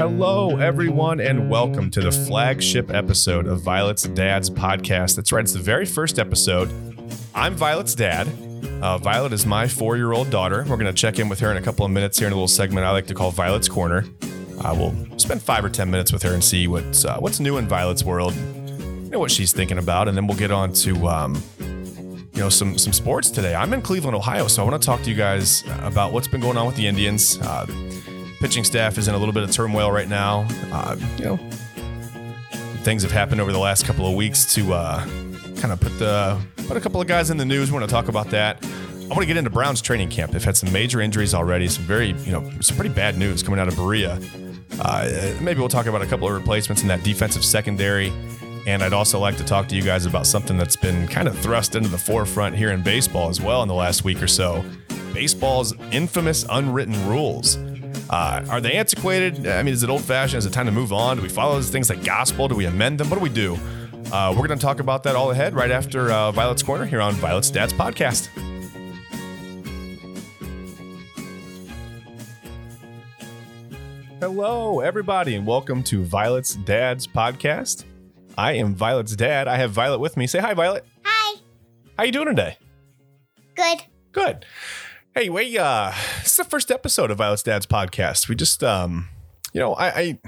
Hello, everyone, and welcome to the flagship episode of Violet's Dad's podcast. That's right, it's the very first episode. I'm Violet's dad. Uh, Violet is my four year old daughter. We're going to check in with her in a couple of minutes here in a little segment I like to call Violet's Corner. Uh, we'll spend five or 10 minutes with her and see what's, uh, what's new in Violet's world, you know, what she's thinking about, and then we'll get on to. Um, you know some some sports today. I'm in Cleveland, Ohio, so I want to talk to you guys about what's been going on with the Indians. Uh, pitching staff is in a little bit of turmoil right now. Uh, you know, things have happened over the last couple of weeks to uh, kind of put the put a couple of guys in the news. We're going to talk about that. I want to get into Browns training camp. They've had some major injuries already. Some very you know some pretty bad news coming out of Berea. Uh, maybe we'll talk about a couple of replacements in that defensive secondary. And I'd also like to talk to you guys about something that's been kind of thrust into the forefront here in baseball as well in the last week or so. Baseball's infamous unwritten rules. Uh, are they antiquated? I mean, is it old fashioned? Is it time to move on? Do we follow those things like gospel? Do we amend them? What do we do? Uh, we're going to talk about that all ahead right after uh, Violet's Corner here on Violet's Dad's podcast. Hello, everybody, and welcome to Violet's Dad's podcast. I am Violet's dad. I have Violet with me. Say hi, Violet. Hi. How you doing today? Good. Good. Hey, we uh this is the first episode of Violet's Dad's podcast. We just um you know, I I,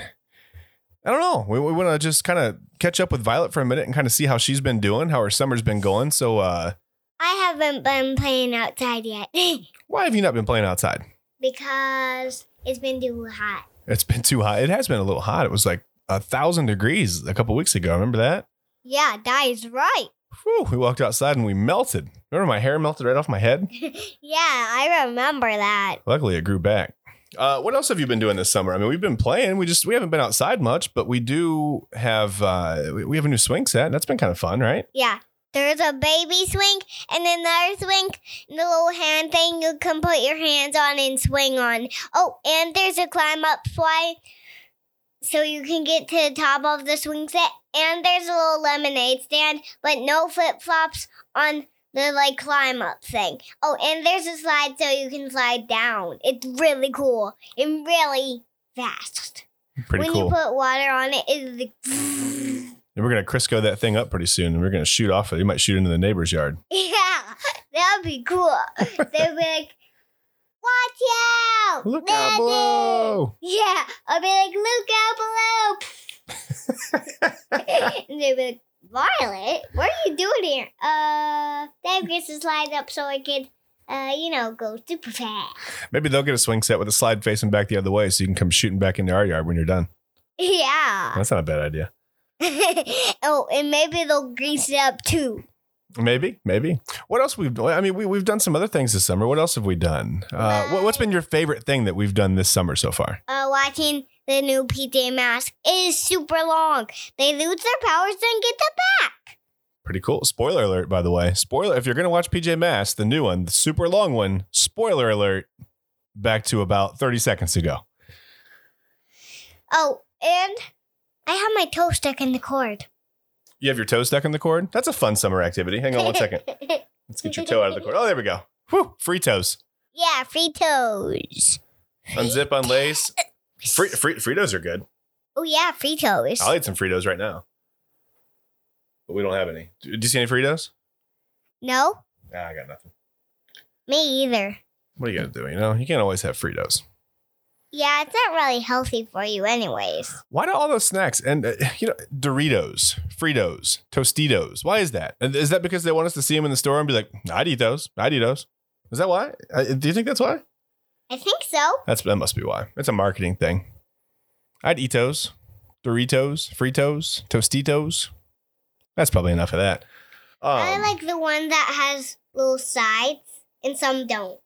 I don't know. We, we want to just kind of catch up with Violet for a minute and kind of see how she's been doing, how her summer's been going. So uh I haven't been playing outside yet why have you not been playing outside? because it's been too hot. It's been too hot. It has been a little hot. It was like a thousand degrees a couple weeks ago. Remember that? Yeah, that is right. Whew, we walked outside and we melted. Remember my hair melted right off my head? yeah, I remember that. Luckily, it grew back. Uh, what else have you been doing this summer? I mean, we've been playing. We just we haven't been outside much, but we do have uh, we- we have a new swing set. and That's been kind of fun, right? Yeah. There's a baby swing and then another swing, the little hand thing you can put your hands on and swing on. Oh, and there's a climb up slide so you can get to the top of the swing set. And there's a little lemonade stand, but no flip flops on the like climb up thing. Oh, and there's a slide so you can slide down. It's really cool and really fast. Pretty cool. when cool. you put water on it, it's like and we're gonna Crisco that thing up pretty soon, and we're gonna shoot off it. You might shoot into the neighbor's yard. Yeah, that'd be cool. They'd be like, "Watch out! Look out Daddy!" below! Yeah, I'll be like, "Look out below!" and they'd be like, "Violet, what are you doing here?" Uh, Dad gets to slide up so I could, uh, you know, go super fast. Maybe they'll get a swing set with a slide facing back the other way, so you can come shooting back into our yard when you're done. Yeah. That's not a bad idea. oh, and maybe they'll grease it up too. Maybe, maybe. What else we've? I mean, we we've done some other things this summer. What else have we done? Uh, what, what's been your favorite thing that we've done this summer so far? uh, watching the new PJ Masks is super long. They lose their powers, and get them back. Pretty cool. Spoiler alert, by the way. Spoiler if you're gonna watch PJ Masks, the new one, the super long one. Spoiler alert. Back to about 30 seconds ago. Oh, and I have my toe stuck in the cord. You have your toe stuck in the cord. That's a fun summer activity. Hang on one second. Let's get your toe out of the cord. Oh, there we go. Whew, free toes. yeah, free toes. Unzip, unlace. Free, free, Fritos are good. Oh yeah, Fritos. I'll eat some Fritos right now. But we don't have any. Do you see any Fritos? no, Nah, I got nothing. me either. What are you gonna do? You know, you can't always have Fritos. Yeah, it's not really healthy for you, anyways. Why do all those snacks and uh, you know Doritos, Fritos, Tostitos? Why is that? And Is that because they want us to see them in the store and be like, "I'd eat those. I'd eat those." Is that why? Do you think that's why? I think so. That's that must be why. It's a marketing thing. I'd eat those, Doritos, Fritos, Tostitos. That's probably enough of that. I Um, like the one that has little sides and some don't.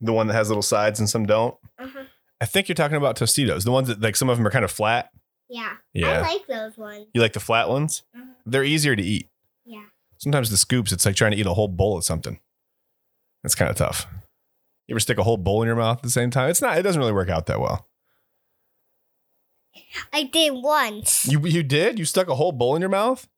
the one that has little sides and some don't. Uh-huh. I think you're talking about Tostitos, the ones that like some of them are kind of flat. Yeah. Yeah, I like those ones. you like the flat ones? Mhm. They're easier to eat. Yeah. Sometimes the scoops, it's like trying to eat a whole bowl of something. That's kind of tough. You ever stick a whole bowl in your mouth at the same time? It's not. It doesn't really work out that well. I did once. You you did? You stuck a whole bowl in your mouth?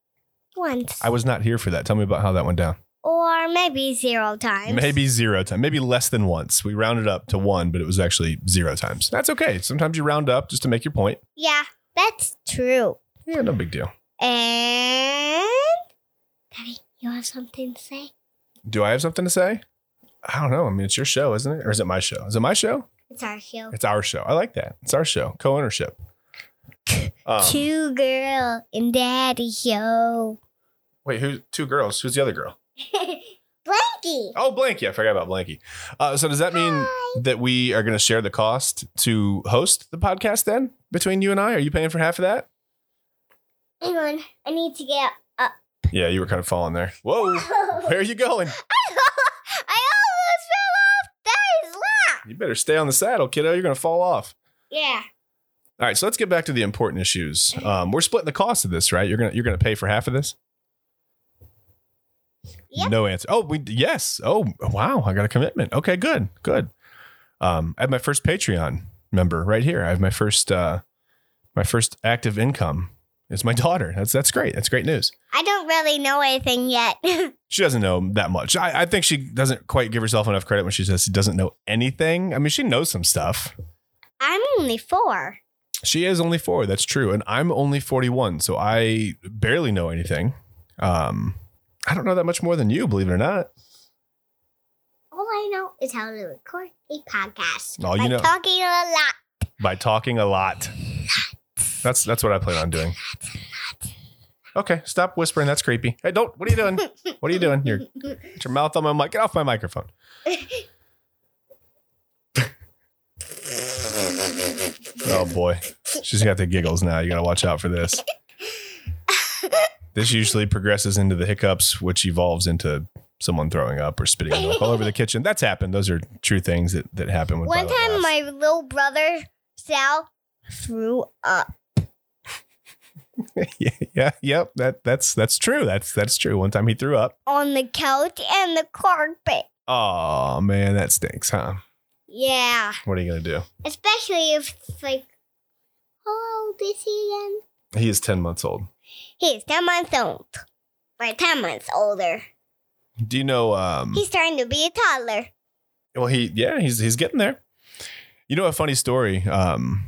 Once. I was not here for that. Tell me about how that went down. or maybe zero times. Maybe zero times, maybe less than once. We rounded up to one, but it was actually zero times. That's okay. Sometimes you round up just to make your point. Yeah, that's true. Yeah, no big deal. And Daddy, you have something to say? Do I have something to say? I don't know. I mean, it's your show, isn't it? Or is it my show? Is it my show? It's our show. It's our show. I like that. It's our show. Co ownership. Um, Two girl and daddy show. wait, who? Two girls. Who's the other girl? Blanky. Oh, Blanky. I forgot about Blanky. Uh, so does that mean Hi. that we are going to share the cost to host the podcast then between you and I? Are you paying for half of that? Hang on. I need to get up. Yeah, you were kind of falling there. Whoa. Where are you going? I almost fell off Daddy's lap. You better stay on the saddle, kiddo. You're going to fall off. Yeah. All right, so let's get back to the important issues. Um, we're splitting the cost of this, right? You're gonna you're gonna pay for half of this. Yep. No answer. Oh, we yes. Oh, wow. I got a commitment. Okay, good, good. Um, I have my first Patreon member right here. I have my first uh, my first active income. It's my daughter. That's that's great. That's great news. I don't really know anything yet. She doesn't know that much. I, I think she doesn't quite give herself enough credit when she says she doesn't know anything. I mean, she knows some stuff. I'm only four. She is only four. That's true, and I'm only forty-one, so I barely know anything. Um, I don't know that much more than you, believe it or not. All I know is how to record a podcast. All you by know- talking a lot. By talking a lot. That's that's what I plan on doing. Okay, stop whispering. That's creepy. Hey, don't. What are you doing? What are you doing? You're Get your mouth on my mic. Get off my microphone. oh boy, she's got the giggles now. You got to watch out for this. This usually progresses into the hiccups, which evolves into someone throwing up or spitting milk all over the kitchen. That's happened. Those are true things that, that happen. When One time, laughs. my little brother Sal threw up. yeah, yeah, yep. That that's that's true. That's that's true. One time he threw up. on the couch and the carpet. Oh man, that stinks, huh? Yeah, What are you gonna do? especially if it's like, how old is he again? He is ten months old. He's 10 months old. Or 10 months older. Do you know? Um, He's starting to be a toddler. Well, he yeah, he's he's getting there. You know a funny story. Um,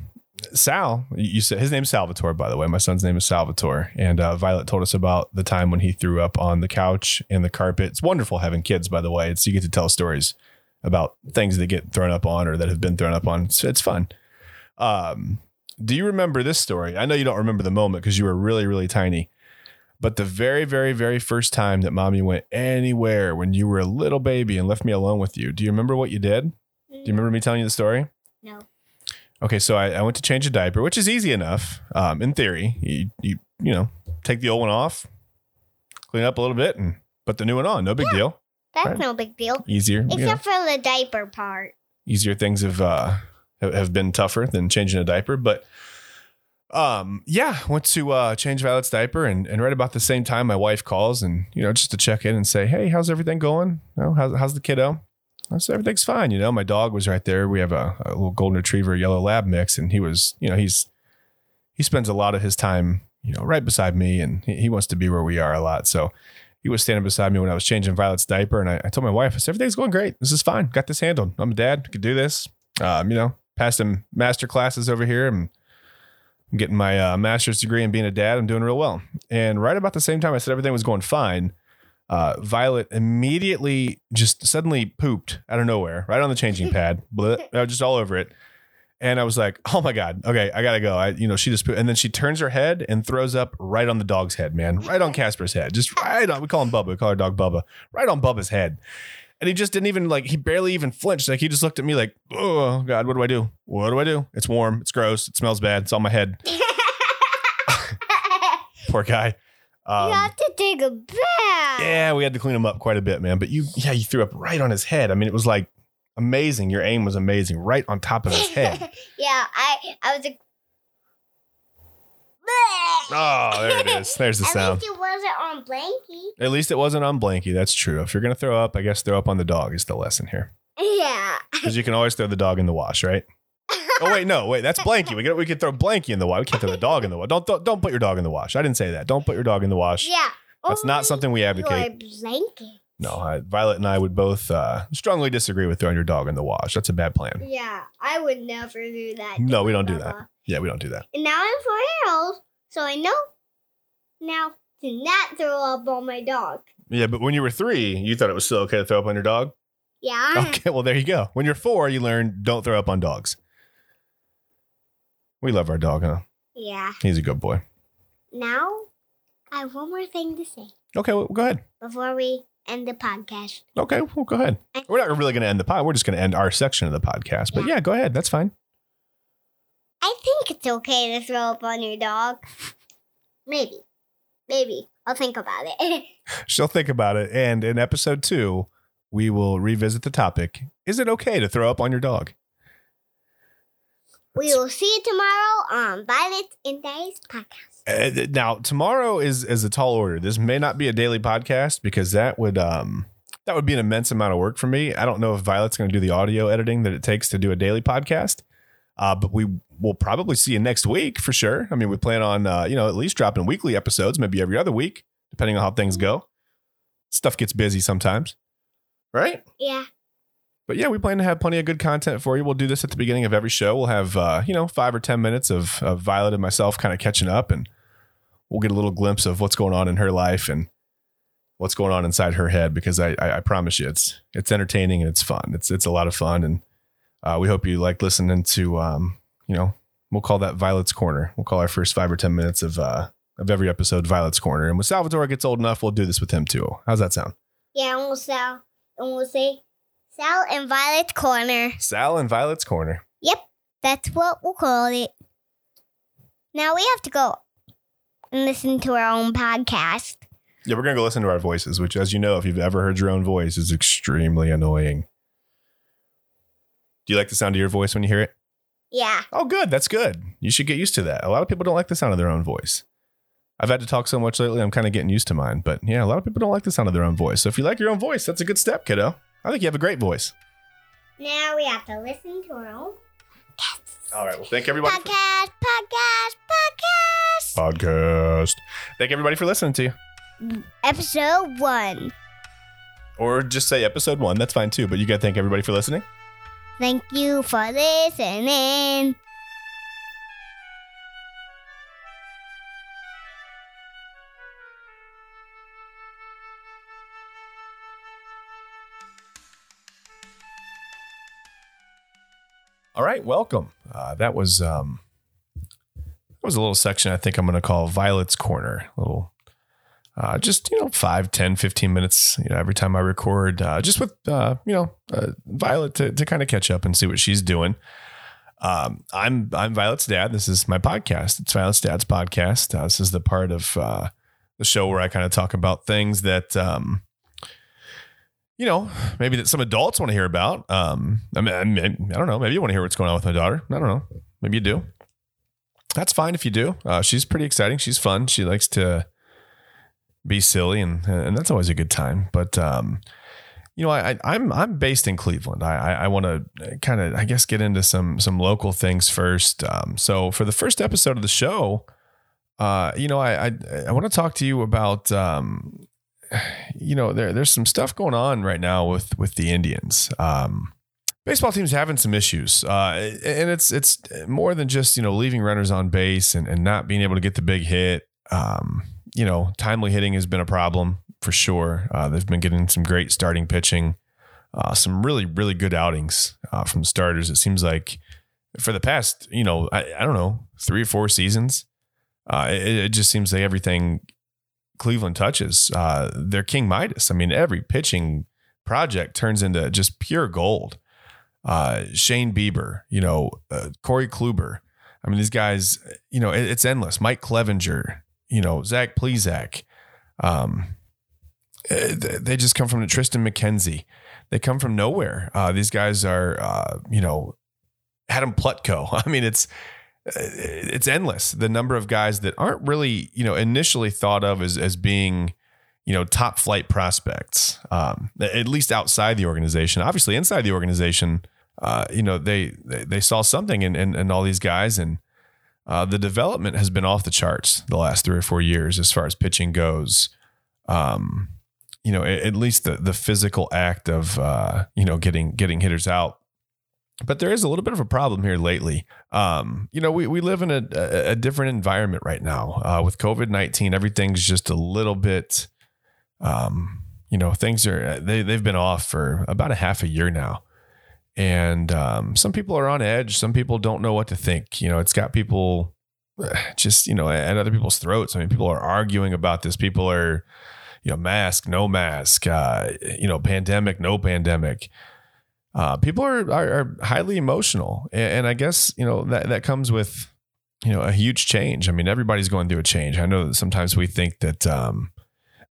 Sal, you said his name's Salvatore, by the way. My son's name is Salvatore, and uh, Violet told us about the time when he threw up on the couch and the carpet. It's wonderful having kids, by the way. It's you get to tell stories about things that get thrown up on or that have been thrown up on. It's, it's fun. Um, do you remember this story? I know you don't remember the moment because you were really really tiny. But the very, very, very first time that mommy went anywhere when you were a little baby and left me alone with you, do you remember what you did? Do you remember me telling you the story? No. Okay, so I, I went to change a diaper, which is easy enough. Um, in theory, you, you you know take the old one off, clean up a little bit, and put the new one on. No big deal. That's Right. no big deal. Easier, Except for the diaper part. easier things have uh, have have been tougher than changing a diaper. But um, yeah, went to uh, change Violet's diaper, and, and right about the same time, my wife calls, and you know, just to check in and say, hey, how's everything going? You know, how's how's the kiddo? Said everything's fine. You know, my dog was right there. We have a, a little golden retriever, yellow lab mix, and he was, you know, he's he spends a lot of his time, you know, right beside me, and he, he wants to be where we are a lot. So he was standing beside me when I was changing Violet's diaper, and I, I told my wife, I said everything's going great. This is fine. Got this handled. I'm a dad. Could do this. Um, you know, passed some master classes over here. and I'm getting my uh, master's degree and being a dad. I'm doing real well. And right about the same time I said everything was going fine, uh, Violet immediately just suddenly pooped out of nowhere, right on the changing pad, Bleh, uh, just all over it. And I was like, "Oh my god, okay, I gotta go." I, you know, she just pooped, and then she turns her head and throws up right on the dog's head, man, right on Casper's head, just right on. We call him Bubba. We call our dog Bubba, right on Bubba's head. And he just didn't even like. He barely even flinched. Like he just looked at me like, "Oh God, what do I do? What do I do? It's warm. It's gross. It smells bad. It's on my head." Poor guy. Um, you have to take a bath. yeah, we had to clean him up quite a bit, man. But you, yeah, you threw up right on his head. I mean, it was like amazing. Your aim was amazing, right on top of his head. yeah, I I was like. Oh, there it is. There's the At sound. At least it wasn't on Blanky. At least it wasn't on Blanky. That's true. If you're gonna throw up, I guess throw up on the dog is the lesson here. Yeah. Because you can always throw the dog in the wash, right? Oh wait, no, wait, that's Blanky. We could we could throw Blanky in the wash. We can't throw the dog in the wash. Don't don't, don't put your dog in the wash. I didn't say that. Don't put your dog in the wash. Yeah. That's not something we advocate. Your blanket. No, I, Violet and I would both uh, strongly disagree with throwing your dog in the wash. That's a bad plan. Yeah, I would never do that. No, we don't do Bubba. Yeah, we don't do that. And now I'm four years old, so I know now to not throw up on my dog. Yeah, but when you were three, you thought it was still okay to throw up on your dog? Yeah. Okay, well, there you go. When you're four, you learn don't throw up on dogs. We love our dog, huh? Yeah. He's a good boy. Now I have one more thing to say Okay, well, go ahead. before we end the podcast. Okay, well, go ahead. We're not really going to end the pod. We're just going to end our section of the podcast. But Yeah. yeah, go ahead. That's fine. I think it's okay to throw up on your dog. Maybe. Maybe. I'll think about it. She'll think about it. And in episode two, we will revisit the topic Is it okay to throw up on your dog? We will see you tomorrow on Violet in Days podcast. Uh, now, tomorrow is is a tall order. This may not be a daily podcast because that would um that would be an immense amount of work for me. I don't know if Violet's going to do the audio editing that it takes to do a daily podcast. Uh, but we will probably see you next week for sure. I mean, we plan on uh, you know at least dropping weekly episodes, maybe every other week, depending on how things go. Stuff gets busy sometimes, right? Yeah. But yeah, we plan to have plenty of good content for you. We'll do this at the beginning of every show. We'll have uh, you know five or ten minutes of, of Violet and myself kind of catching up, and we'll get a little glimpse of what's going on in her life and what's going on inside her head. Because I, I, I promise you, it's it's entertaining and it's fun. It's it's a lot of fun, and uh, we hope you like listening to um, you know we'll call that Violet's Corner. We'll call our first five or ten minutes of uh, of every episode Violet's Corner. And when Salvatore gets old enough, we'll do this with him too. How's that sound? Yeah, and we'll Sal and we'll say Sal and Violet's Corner. Sal and Violet's Corner. Yep, that's what we'll call it. Now we have to go and listen to our own podcast. Yeah, we're gonna go listen to our voices, which, as you know, if you've ever heard your own voice, is extremely annoying. Do you like the sound of your voice when you hear it? Yeah. Oh, good. That's good. You should get used to that. A lot of people don't like the sound of their own voice. I've had to talk so much lately, I'm kind of getting used to mine. But yeah, a lot of people don't like the sound of their own voice. So if you like your own voice, that's a good step, kiddo. I think you have a great voice. Now we have to listen to our own All right. Well, thank everybody. For- podcast, podcast, podcast. podcast. Thank everybody for listening to you. Episode one. Or just say episode one. That's fine too. But you got to thank everybody for listening. Thank you for listening. All right, welcome. Uh, that was um, that was a little section I think I'm going to call Violet's Corner. A little, uh, just you know, 5, 10, 15 minutes. You know, every time I record, uh, just with uh, you know uh, Violet to to kind of catch up and see what she's doing. Um, I'm I'm Violet's dad. This is my podcast. It's Violet's dad's podcast. Uh, this is the part of the show where I kind of talk about things that um, you know, maybe that some adults want to hear about. Um, I mean, I, mean, I don't know. Maybe you want to hear what's going on with my daughter. I don't know. Maybe you do. That's fine if you do. Uh, she's pretty exciting. She's fun. She likes to be silly, and and that's always a good time. But um, you know, I, I am I'm based in Cleveland. I I, I want to kind of I guess get into some some local things first. Um, so for the first episode of the show, uh, you know, I I, I want to talk to you about um, you know, there there's some stuff going on right now with with the Indians. Um, baseball teams having some issues, uh, and it's it's more than just you know leaving runners on base and, and not being able to get the big hit. Um, you know, timely hitting has been a problem for sure. Uh, they've been getting some great starting pitching, uh, some really really good outings uh, from starters. It seems like for the past you know I, I don't know three or four seasons, uh, it, it just seems like everything Cleveland touches, uh, they're King Midas. I mean, every pitching project turns into just pure gold. Uh, Shane Bieber, you know, uh, Corey Kluber. I mean, these guys, you know, it, it's endless. Mike Clevinger, you know, Zach Plesac. Um, eh, they just come from Tristan McKenzie. They come from nowhere. Uh, these guys are, uh, you know, Adam Plutko. I mean, it's it's endless the number of guys that aren't really you know initially thought of as as being you know top flight prospects um, at least outside the organization obviously inside the organization uh, you know they, they they saw something in in, in all these guys and uh, the development has been off the charts the last three or four years as far as pitching goes um, you know, at least the the physical act of uh, you know getting getting hitters out. But there is a little bit of a problem here lately. Um, you know, we, we live in a, a, a different environment right now uh, with COVID nineteen. Everything's just a little bit, um, you know, things are they they've been off for about a half a year now, and um, some people are on edge. Some people don't know what to think. You know, it's got people just you know at other people's throats. I mean, people are arguing about this. People are, you know, mask, no mask, uh, you know, pandemic, no pandemic. Uh, people are, are, are highly emotional, and, I guess you know that that comes with you know a huge change. I mean, everybody's going through a change. I know that sometimes we think that um,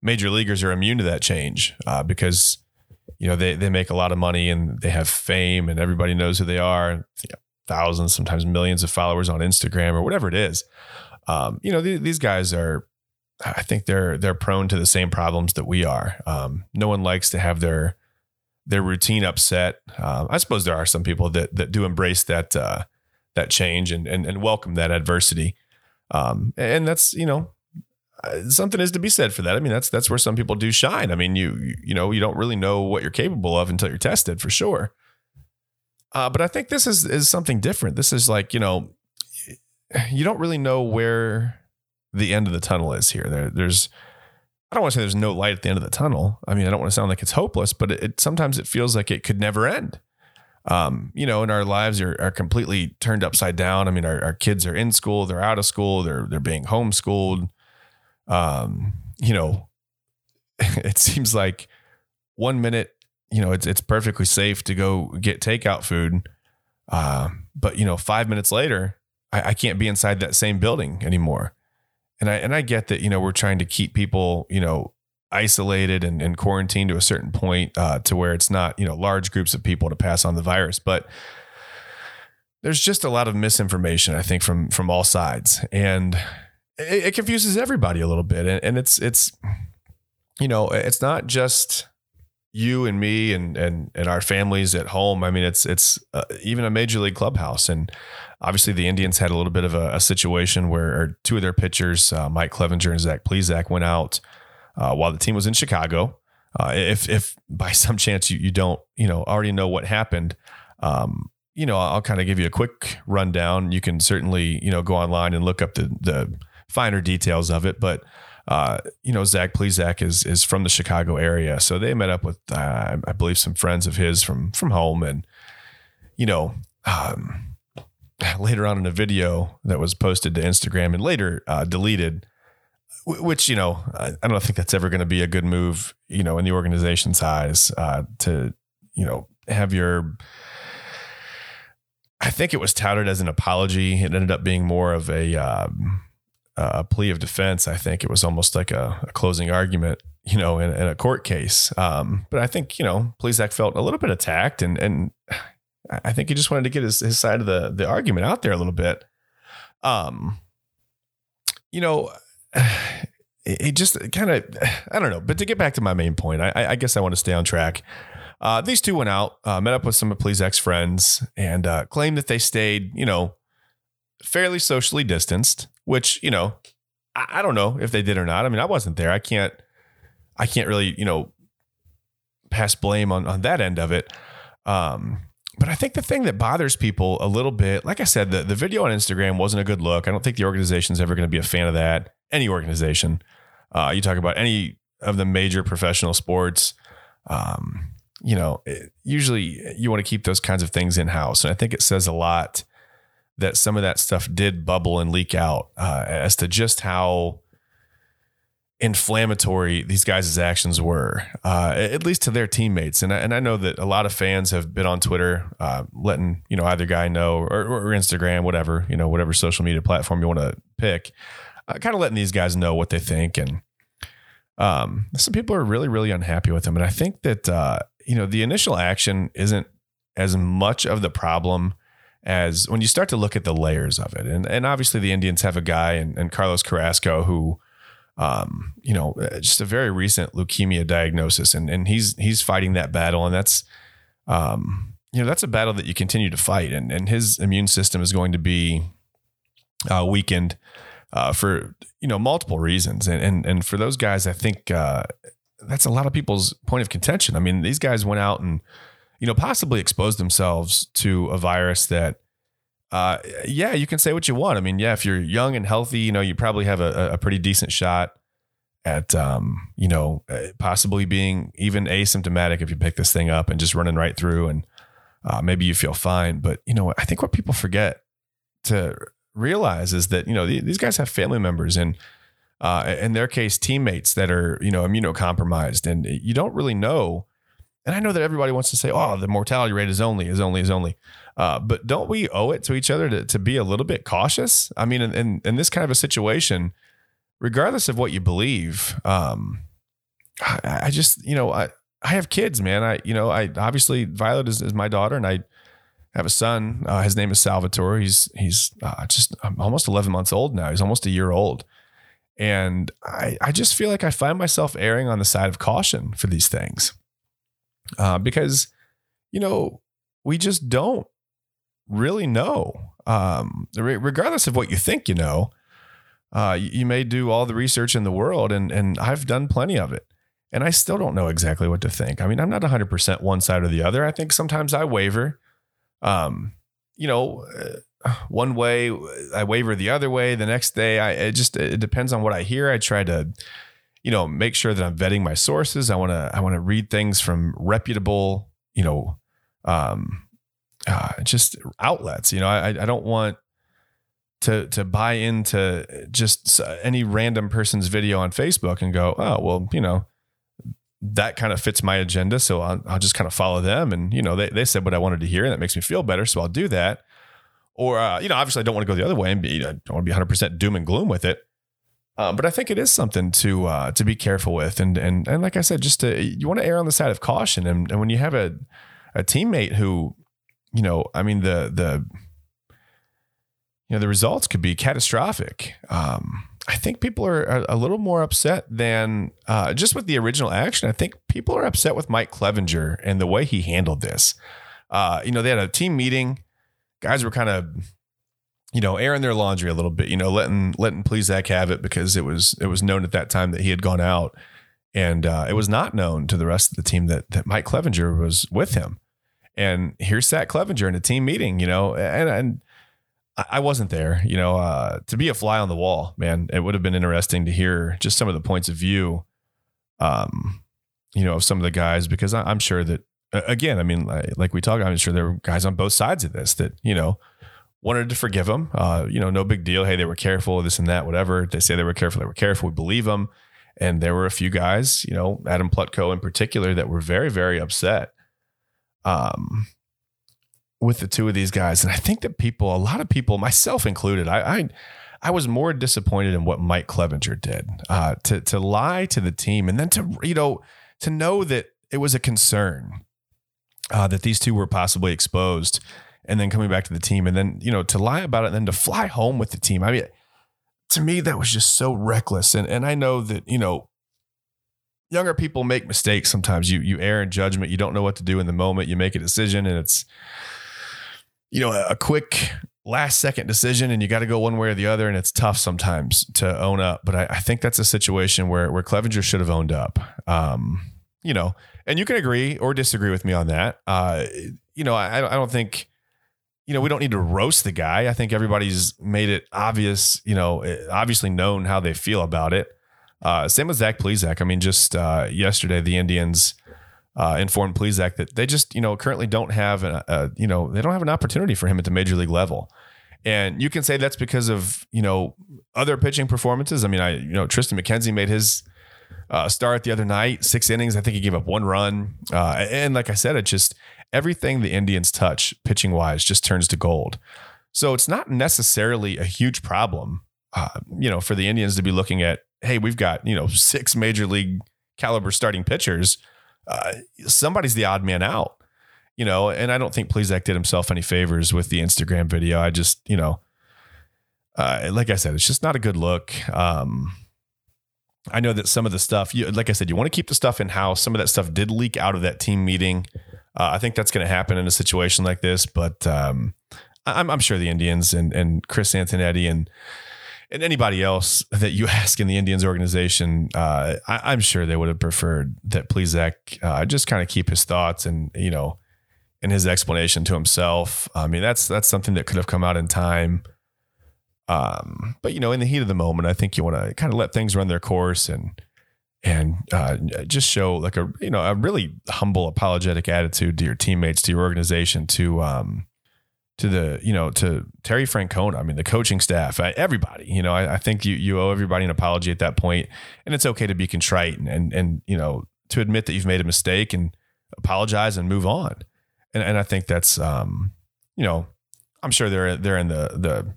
major leaguers are immune to that change uh, because you know they they make a lot of money and they have fame and everybody knows who they are thousands, sometimes millions of followers on Instagram or whatever it is. Um, you know, th- these guys are, I think they're they're prone to the same problems that we are. Um, no one likes to have their their routine upset. Um, I suppose there are some people that that do embrace that uh, that change and, and and welcome that adversity. Um, and that's you know uh, something is to be said for that. I mean, that's that's where some people do shine. I mean, you you know you don't really know what you're capable of until you're tested for sure. Uh, but I think this is is something different. This is like you know, you don't really know where the end of the tunnel is here. There, there's I don't want to say there's no light at the end of the tunnel. I mean, I don't want to sound like it's hopeless, but it, it sometimes it feels like it could never end. Um, you know, and our lives are, are completely turned upside down. I mean, our, our kids are in school, they're out of school, they're they're being homeschooled. Um, you know, it seems like one minute you know, it's it's perfectly safe to go get takeout food. Uh, but you know, five minutes later, I, I, can't be inside that same building anymore. And I and I get that you know we're trying to keep people you know isolated and, and quarantined to a certain point uh, to where it's not you know large groups of people to pass on the virus, but there's just a lot of misinformation I think from from all sides, and it, it confuses everybody a little bit. And, and it's it's you know it's not just you and me and and and our families at home. I mean, it's it's uh, even a major league clubhouse, and obviously the Indians had a little bit of a, a situation where two of their pitchers, uh, Mike Clevinger and Zach Plesac, went out uh, while the team was in Chicago. Uh, if if by some chance you, you don't you know already know what happened, um, you know I'll kind of give you a quick rundown. You can certainly you know go online and look up the the finer details of it, but uh, you know, Zach Plesac is is from the Chicago area, so they met up with uh, I believe some friends of his from from home, and you know, um, later on in a video that was posted to Instagram and later uh, deleted, which you know I, I don't think that's ever going to be a good move, you know, in the organization's eyes uh, to you know have your I think it was touted as an apology. It ended up being more of a um, a plea of defense. I think it was almost like a, a closing argument, you know, in, in a court case. Um, but I think you know, Plesac felt a little bit attacked, and and I think he just wanted to get his, his side of the the argument out there a little bit. Um, you know, it, just kind of I don't know. But to get back to my main point, I, I guess I want to stay on track. Uh, these two went out, uh, met up with some of Plesac's friends, and uh, claimed that they stayed, you know, fairly socially distanced which you know I, I don't know if they did or not. I mean, I wasn't there. I can't I can't really you know pass blame on on that end of it. Um, but I think the thing that bothers people a little bit, like I said, the, the video on Instagram wasn't a good look. I don't think the organization's ever going to be a fan of that. Any organization, uh, you talk about any of the major professional sports, um, you know, it, usually you want to keep those kinds of things in house. And I think it says a lot that some of that stuff did bubble and leak out uh, as to just how inflammatory these guys' actions were, uh, at least to their teammates. And I, and I know that a lot of fans have been on Twitter, uh, letting you know either guy know or, or, Instagram, whatever you know, whatever social media platform you want to pick, uh, kind of letting these guys know what they think. And um, some people are really really unhappy with them, and I think that uh, you know the initial action isn't as much of the problem as when you start to look at the layers of it. And, and obviously, the Indians have a guy and, and Carlos Carrasco who, um, you know, uh, just a very recent leukemia diagnosis, and and he's he's fighting that battle, and that's, um, you know, that's a battle that you continue to fight, and and his immune system is going to be uh, weakened uh, for you know multiple reasons, and and and for those guys, I think. Uh, that's a lot of people's point of contention. I mean, these guys went out and you know possibly expose themselves to a virus that uh, yeah, you can say what you want. I mean, yeah, if you're young and healthy, you know, you probably have a, a pretty decent shot at, um, you know, uh, possibly being even asymptomatic if you pick this thing up and just running right through and uh, maybe you feel fine. But, you know, I think what people forget to realize is that, you know, these guys have family members and, uh, in their case, teammates that are, you know, immunocompromised and you don't really know. And I know that everybody wants to say, oh, the mortality rate is only, is only, is only. Uh, but don't we owe it to each other to, to be a little bit cautious? I mean, in, in, in this kind of a situation, regardless of what you believe, um, I, I, just, you know, I, I have kids, man. I, you know, I obviously Violet is, is my daughter and I have a son. Uh, his name is Salvatore. He's, he's uh, just almost 11 months old now. He's almost a year old. And I, I just feel like I find myself erring on the side of caution for these things. Uh, because, you know, we just don't really know. Um, regardless of what you think you know, uh, you may do all the research in the world, and and I've done plenty of it, and I still don't know exactly what to think. I mean, I'm not 100 percent one side or the other. I think sometimes I waver. Um, you know, uh, one way I waver the other way. The next day, I it just it depends on what I hear. I try to, you know, make sure that I'm vetting my sources. I want to I want to read things from reputable, you know, um, uh, just outlets. You know, I I don't want to to buy into just any random person's video on Facebook and go, oh well, you know, that kind of fits my agenda, so I'll, I'll just kind of follow them. And you know, they they said what I wanted to hear, and that makes me feel better, so I'll do that. Or uh, you know, obviously, I don't want to go the other way and be, I don't want to be 100 percent doom and gloom with it. Uh, but I think it is something to uh, to be careful with, and and and like I said, just to you want to err on the side of caution, and, and when you have a a teammate who you know, I mean the the you know the results could be catastrophic. Um, I think people are a little more upset than uh, just with the original action. I think people are upset with Mike Clevinger and the way he handled this. Uh, you know, they had a team meeting. Guys were kind of, you know, airing their laundry a little bit. You know, letting letting Plesac have it because it was it was known at that time that he had gone out, and uh, it was not known to the rest of the team that that Mike Clevinger was with him. And here's sat Clevinger in a team meeting, you know, and, and I wasn't there, you know, uh, to be a fly on the wall, man. It would have been interesting to hear just some of the points of view, um, you know, of some of the guys, because I, am sure that, again, I mean, like, like we talked, I'm sure there were guys on both sides of this that, you know, wanted to forgive them. Uh, you know, no big deal. Hey, they were careful, this and that, whatever. They say they were careful, they were careful. We believe them. And there were a few guys, you know, Adam Plutko in particular, that were very, very upset um, with the two of these guys. And I think that people, a lot of people, myself included, I, I, I was more disappointed in what Mike Clevinger did uh, to to lie to the team and then to you know to know that it was a concern uh, that these two were possibly exposed, and then coming back to the team and then you know to lie about it and then to fly home with the team. I mean, to me that was just so reckless. And and I know that you know younger people make mistakes sometimes. You you err in judgment. You don't know what to do in the moment. You make a decision and it's you know a, a quick last second decision and you got to go one way or the other and it's tough sometimes to own up. But I, I think that's a situation where where Clevinger should have owned up. Um, you know, and you can agree or disagree with me on that. Uh, you know, I, I don't think you know, we don't need to roast the guy. I think everybody's made it obvious, you know, obviously known how they feel about it. Uh, same with Zach Plesac. I mean, just uh, yesterday, the Indians uh, informed Plesac that they just, you know, currently don't have, a, a, you know, they don't have an opportunity for him at the major league level. And you can say that's because of, you know, other pitching performances. I mean, I, you know, Tristan McKenzie made his uh, start the other night, six innings. I think he gave up one run. Uh, and like I said, it just, everything the Indians touch pitching wise just turns to gold. So it's not necessarily a huge problem, uh, you know, for the Indians to be looking at hey, we've got, you know, six major league caliber starting pitchers. Uh, somebody's the odd man out, you know, and I don't think Plesac did himself any favors with the Instagram video. I just, you know, uh, like I said, it's just not a good look. Um, I know that some of the stuff, you, like I said, you want to keep the stuff in house. Some of that stuff did leak out of that team meeting. Uh, I think that's going to happen in a situation like this, but um, I'm, I'm, sure the Indians and, and Chris Antonetti and and anybody else that you ask in the Indians organization, uh, I, am sure they would have preferred that Plesac uh, just kind of keep his thoughts and you know, and his explanation to himself. I mean, that's that's something that could have come out in time. Um, but you know, in the heat of the moment, I think you want to kind of let things run their course and and uh, just show like a you know a really humble, apologetic attitude to your teammates, to your organization, to um, to the you know to Terry Francona. I mean, the coaching staff, everybody. You know, I, I, think you you owe everybody an apology at that point, and it's okay to be contrite and, and and you know to admit that you've made a mistake and apologize and move on. And and I think that's um, you know I'm sure they're they're in the the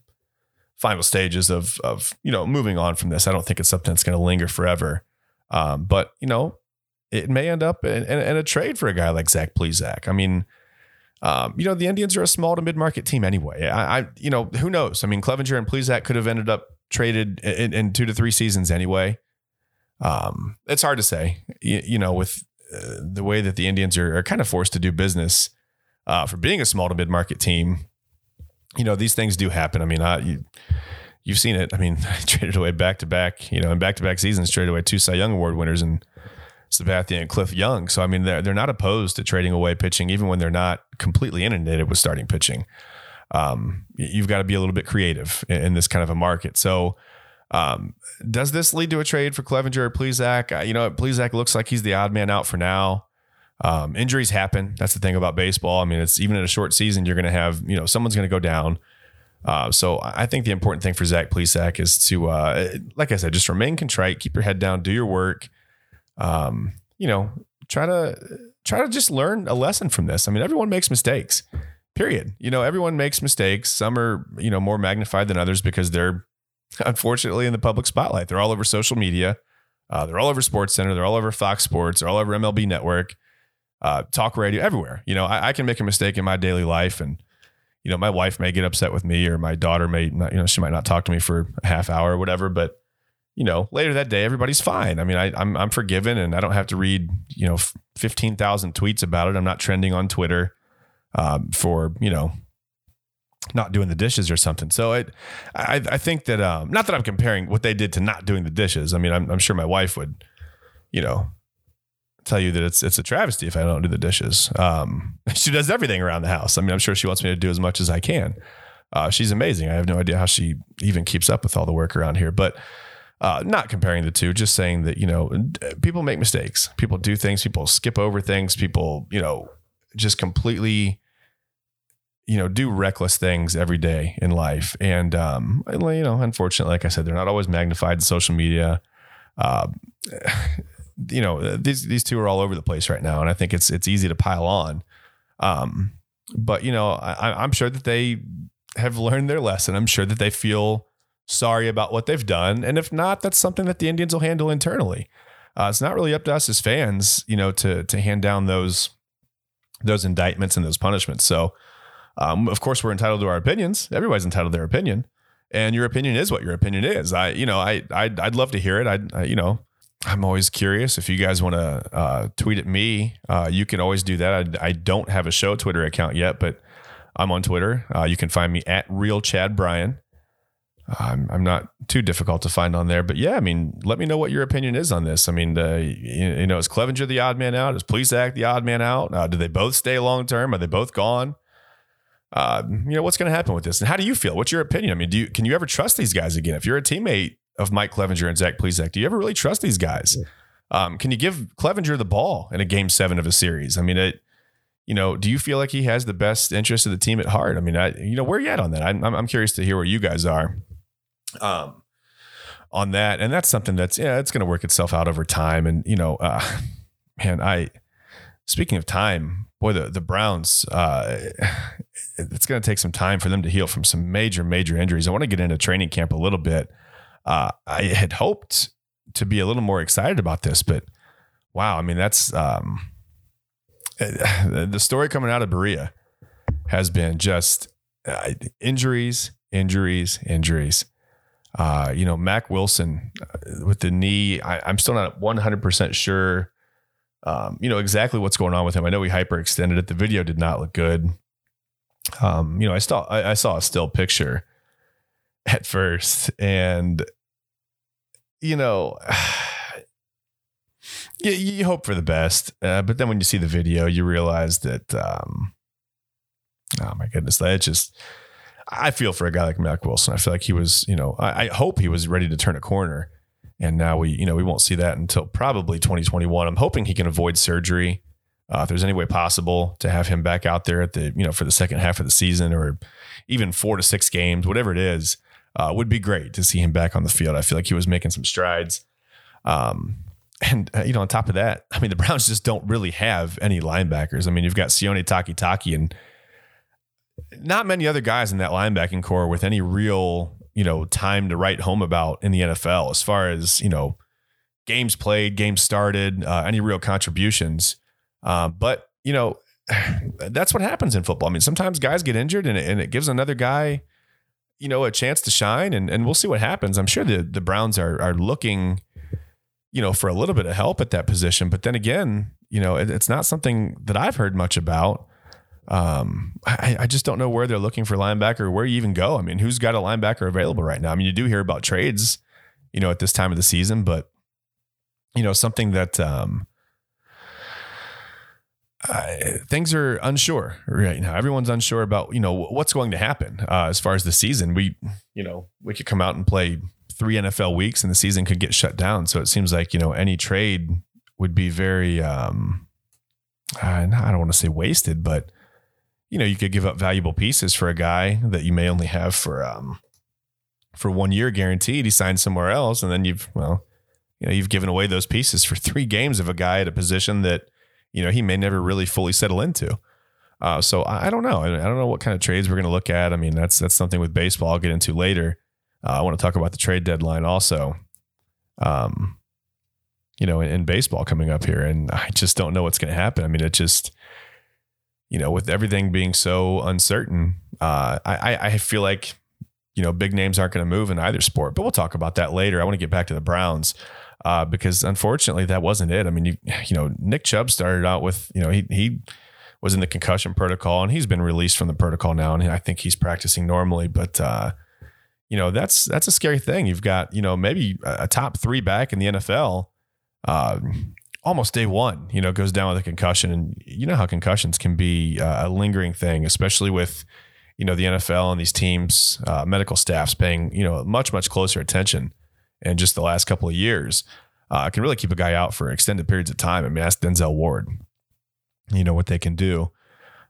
final stages of of you know moving on from this. I don't think it's something that's going to linger forever. Um, but you know, it may end up in, in, in, a trade for a guy like Zach Plesac. I mean, um, you know, the Indians are a small to mid market team anyway. I, I, you know, who knows? I mean, Clevinger and Plesac could have ended up traded in, in two to three seasons anyway. Um, it's hard to say, you, you know, with uh, the way that the Indians are, are, kind of forced to do business uh, for being a small to mid market team. You know, these things do happen. I mean, I, you, you've seen it. I mean, traded away back to back, you know, in back to back seasons, traded away two Cy Young Award winners and Sabathia and Cliff Young. So I mean, they're they're not opposed to trading away pitching, even when they're not completely inundated with starting pitching. Um, you've got to be a little bit creative in, in this kind of a market. So. Um, does this lead to a trade for Clevinger or Plesac? Uh, you know, Plesac looks like he's the odd man out for now. Um, injuries happen. That's the thing about baseball. I mean, it's even in a short season, you're going to have, you know, someone's going to go down. Uh, so I think the important thing for Zach Plesac is to, uh, like I said, just remain contrite, keep your head down, do your work, um, you know, try to try to just learn a lesson from this. I mean, everyone makes mistakes. Period. You know, everyone makes mistakes. Some are, you know, more magnified than others because they're unfortunately in the public spotlight. They're all over social media. Uh, they're all over Sports Center. They're all over Fox Sports. They're all over MLB Network, uh, talk radio, everywhere. You know, I, I, can make a mistake in my daily life, and you know, my wife may get upset with me, or my daughter may, not, you know, she might not talk to me for a half hour or whatever. But you know, later that day, everybody's fine. I mean, I, I'm I'm forgiven, and I don't have to read you know fifteen thousand tweets about it. I'm not trending on Twitter um, for you know not doing the dishes or something. So it, I I think that um, not that I'm comparing what they did to not doing the dishes. I mean, I'm, I'm sure my wife would, you know, tell you that it's it's a travesty if I don't do the dishes. Um, she does everything around the house. I mean, I'm sure she wants me to do as much as I can. Uh, she's amazing. I have no idea how she even keeps up with all the work around here, but uh, not comparing the two, just saying that, you know, people make mistakes. People do things, people skip over things, people, you know, just completely, you know, do reckless things every day in life. And, um, you know, unfortunately, like I said, they're not always magnified in social media. Uh, you know, these, these two are all over the place right now. And I think it's, it's easy to pile on. Um, but you know, I, I'm sure that they have learned their lesson. I'm sure that they feel, sorry about what they've done. And if not, that's something that the Indians will handle internally. Uh, it's not really up to us as fans, you know, to to hand down those those indictments and those punishments. So, um, of course, we're entitled to our opinions. Everybody's entitled to their opinion, and your opinion is what your opinion is. I, you know, I, I'd, I'd love to hear it. I, I you know, I'm always curious. If you guys want to uh, tweet at me, uh, you can always do that. I, I, don't have a show Twitter account yet, but I'm on Twitter. Uh, you can find me at real Chad Bryan. I'm, I'm not too difficult to find on there, but yeah, I mean, let me know what your opinion is on this. I mean, uh, you, you, know, is Clevinger the odd man out? Is Plesac the odd man out? Uh, do they both stay long term? Are they both gone? Uh, you know, what's going to happen with this? And how do you feel? What's your opinion? I mean, do you, can you ever trust these guys again? If you're a teammate of Mike Clevinger and Zach Plesac, do you ever really trust these guys? Um, can you give Clevinger the ball in a game seven of a series? I mean, it, you know, do you feel like he has the best interest of the team at heart? I mean, I, you know, where are you at on that? I'm, I'm curious to hear where you guys are um, on that. And that's something that's, yeah, it's going to work itself out over time. And, you know, uh, man, I, speaking of time, boy, the, the Browns, uh, it's going to take some time for them to heal from some major, major injuries. I want to get into training camp a little bit. Uh, I had hoped to be a little more excited about this, but wow, I mean, that's, um, the story coming out of Berea has been just uh, injuries, injuries, injuries. Uh, you know, Mack Wilson uh, with the knee, I, am still not 100% sure, um, you know, exactly what's going on with him. I know he hyperextended it. The video did not look good. Um, you know, I saw, I, I saw a still picture at first, and you know. You, you hope for the best, uh, but then when you see the video, you realize that, um, oh my goodness, that just I feel for a guy like Mack Wilson. I feel like he was, you know, I, I, hope he was ready to turn a corner. And now we, you know, we won't see that until probably 2021. I'm hoping he can avoid surgery. Uh, if there's any way possible to have him back out there at the, you know, for the second half of the season or even four to six games, whatever it is, uh, would be great to see him back on the field. I feel like he was making some strides. Um, and uh, you know, on top of that, I mean, the Browns just don't really have any linebackers. I mean, you've got Sione Takitaki and not many other guys in that linebacking corps with any real, you know, time to write home about in the NFL as far as, you know, games played, games started, uh, any real contributions. Uh, but, you know, that's what happens in football. I mean, sometimes guys get injured and it, and it gives another guy, you know, a chance to shine and, and we'll see what happens. I'm sure the, the Browns are, are looking, you know, for a little bit of help at that position. But then again, you know, it, it's not something that I've heard much about. Um, I, I, just don't know where they're looking for linebacker, where you even go. I mean, who's got a linebacker available right now? I mean, you do hear about trades, you know, at this time of the season, but you know, something that um, uh, things are unsure right now. Everyone's unsure about you know what's going to happen uh, as far as the season. We, you know, we could come out and play three NFL weeks, and the season could get shut down. So it seems like you know any trade would be very. Um, I don't want to say wasted, but you know, you could give up valuable pieces for a guy that you may only have for um for one year guaranteed. He signs somewhere else, and then you've well, you know, you've given away those pieces for three games of a guy at a position that you know he may never really fully settle into. Uh, so I, I, don't know. I, don't know what kind of trades we're going to look at. I mean, that's that's something with baseball I'll get into later. Uh, I want to talk about the trade deadline also. Um, you know, in, in baseball coming up here, and I just don't know what's going to happen. I mean, it just you know, with everything being so uncertain, uh, I, I feel like, you know, big names aren't going to move in either sport. But we'll talk about that later. I want to get back to the Browns uh, because unfortunately that wasn't it. I mean, you, you know, Nick Chubb started out with, you know, he he was in the concussion protocol and he's been released from the protocol now, and I think he's practicing normally. But uh, you know, that's that's a scary thing. You've got you know maybe a top three back in the NFL. Uh, almost day one, you know, goes down with a concussion. And you know how concussions can be uh, a lingering thing, especially with, you know, the NFL and these teams, uh, medical staffs paying, you know, much, much closer attention in just the last couple of years. Uh, can really keep a guy out for extended periods of time. I mean, that's Denzel Ward. You know what they can do.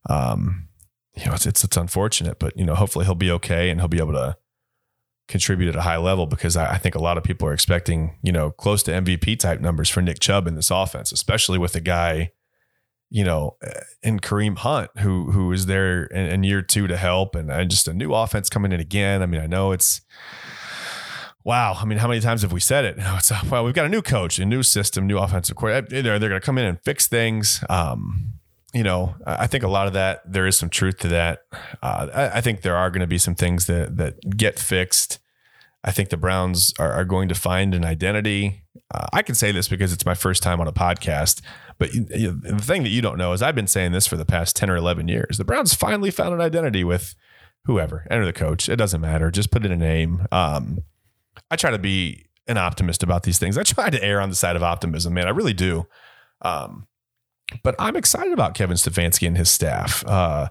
Um, you know, it's, it's, it's unfortunate, but you know, hopefully he'll be okay and he'll be able to contribute at a high level because I, I, think a lot of people are expecting, you know, close to MVP type numbers for Nick Chubb in this offense, especially with a guy, you know, uh, in Kareem Hunt, who who is there in, in year two to help, and, and just a new offense coming in again. I mean, I know it's wow. I mean, how many times have we said it? It's well, we've got a new coach, a new system, new offensive coordinator. They're they're going to come in and fix things. Um, you know, I think a lot of that there is some truth to that. Uh, I, I, think there are going to be some things that that get fixed. I think the Browns are, are going to find an identity. Uh, I can say this because it's my first time on a podcast, but you, you, the thing that you don't know is I've been saying this for the past ten or eleven years. The Browns finally found an identity with whoever, enter the coach. It doesn't matter. Just put in a name. Um, I try to be an optimist about these things. I try to err on the side of optimism, man. I really do. Um, but I'm excited about Kevin Stefanski and his staff. Uh,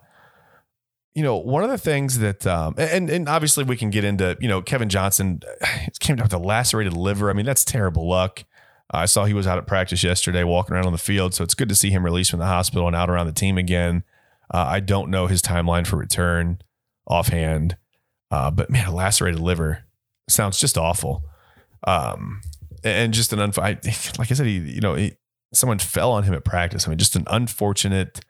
you know, one of the things that, um, and and obviously we can get into, you know, Kevin Johnson came down with a lacerated liver. I mean, that's terrible luck. Uh, I saw he was out at practice yesterday, walking around on the field, so it's good to see him released from the hospital and out around the team again. Uh, I don't know his timeline for return offhand, uh, but man, a lacerated liver sounds just awful. Um, and just an unf- I, like I said, he, you know, he, someone fell on him at practice. I mean, just an unfortunate,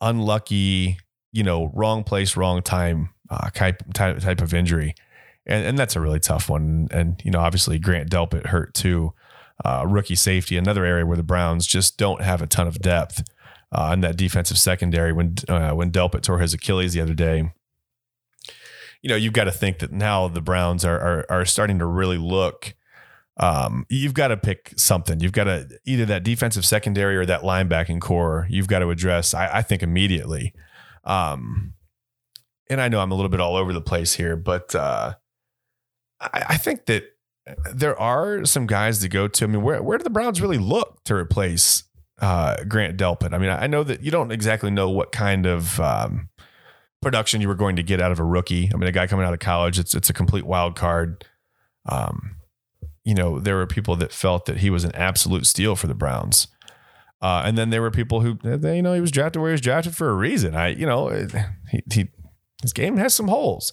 unlucky, you know, wrong place, wrong time uh, type, type type of injury, and and that's a really tough one. And you know, obviously Grant Delpit hurt too, uh, rookie safety, another area where the Browns just don't have a ton of depth uh, in that defensive secondary. When uh, when Delpit tore his Achilles the other day, you know, you've got to think that now the Browns are are, are starting to really look um, you've got to pick something. You've got to either that defensive secondary or that linebacking corps. You've got to address. I, I think immediately. Um, and I know I'm a little bit all over the place here, but uh, I, I think that there are some guys to go to. I mean, where where do the Browns really look to replace uh, Grant Delpit? I mean, I know that you don't exactly know what kind of um, production you were going to get out of a rookie. I mean, a guy coming out of college, it's it's a complete wild card. Um, you know, there were people that felt that he was an absolute steal for the Browns. Uh, and then there were people who, they, you know, he was drafted where he was drafted for a reason. I, you know, he, he his game has some holes.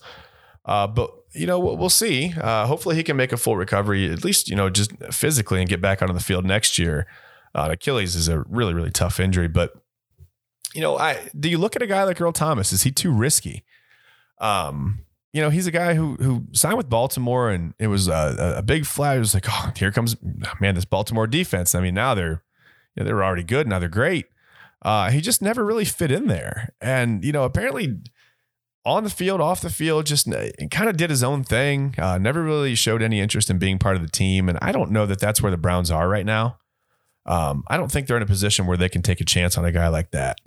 Uh, but you know, we'll, we'll see. Uh, hopefully, he can make a full recovery, at least you know, just physically, and get back onto the field next year. Uh, Achilles is a really, really tough injury, but you know, I do you look at a guy like Earl Thomas? Is he too risky? Um, you know, he's a guy who who signed with Baltimore, and it was a, a big flag. It was like, oh, here comes man, this Baltimore defense. I mean, now they're you know, they're already good. Now they're great. Uh, he just never really fit in there, and you know, apparently on the field, off the field, just uh, kind of did his own thing. Uh, never really showed any interest in being part of the team. And I don't know that that's where the Browns are right now. Um, I don't think they're in a position where they can take a chance on a guy like that.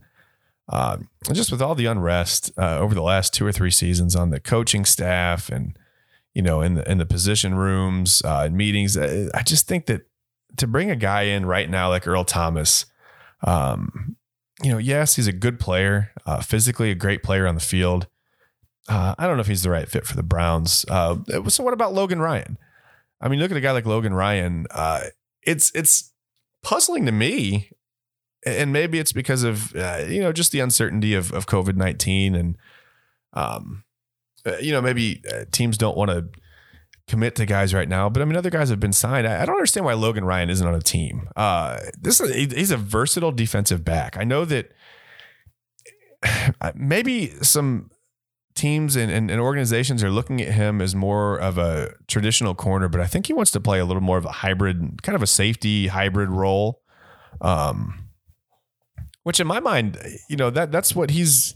Uh, just with all the unrest uh, over the last two or three seasons on the coaching staff and you know in the in the position rooms uh, and meetings, uh, I just think that to bring a guy in right now like Earl Thomas, um, you know, yes, he's a good player, physically a great player on the field. Uh, I don't know if he's the right fit for the Browns. Uh, so what about Logan Ryan? I mean, look at a guy like Logan Ryan. Uh, it's it's puzzling to me, and maybe it's because of uh, you know just the uncertainty of of COVID nineteen, and um, uh, you know maybe uh, teams don't want to commit to guys right now. But I mean, other guys have been signed. I, I don't understand why Logan Ryan isn't on a team. this is, he's a versatile defensive back. I know that maybe some teams and, and, and, organizations are looking at him as more of a traditional corner, but I think he wants to play a little more of a hybrid, kind of a safety hybrid role. Um, which in my mind, you know, that that's what he's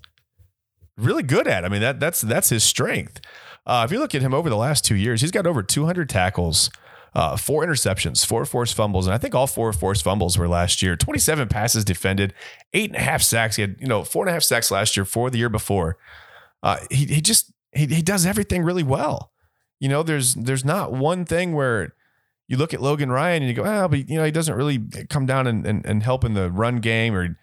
really good at. I mean, that that's that's his strength. Uh, if you look at him over the last two years, he's got over 200 tackles, uh, four interceptions, four forced fumbles, and I think all four forced fumbles were last year. 27 passes defended, eight and a half sacks. He had, you know, four and a half sacks last year, four the year before. Uh, he he just he he does everything really well. You know, there's there's not one thing where you look at Logan Ryan and you go, ah, but you know, he doesn't really come down and, and, and help in the run game or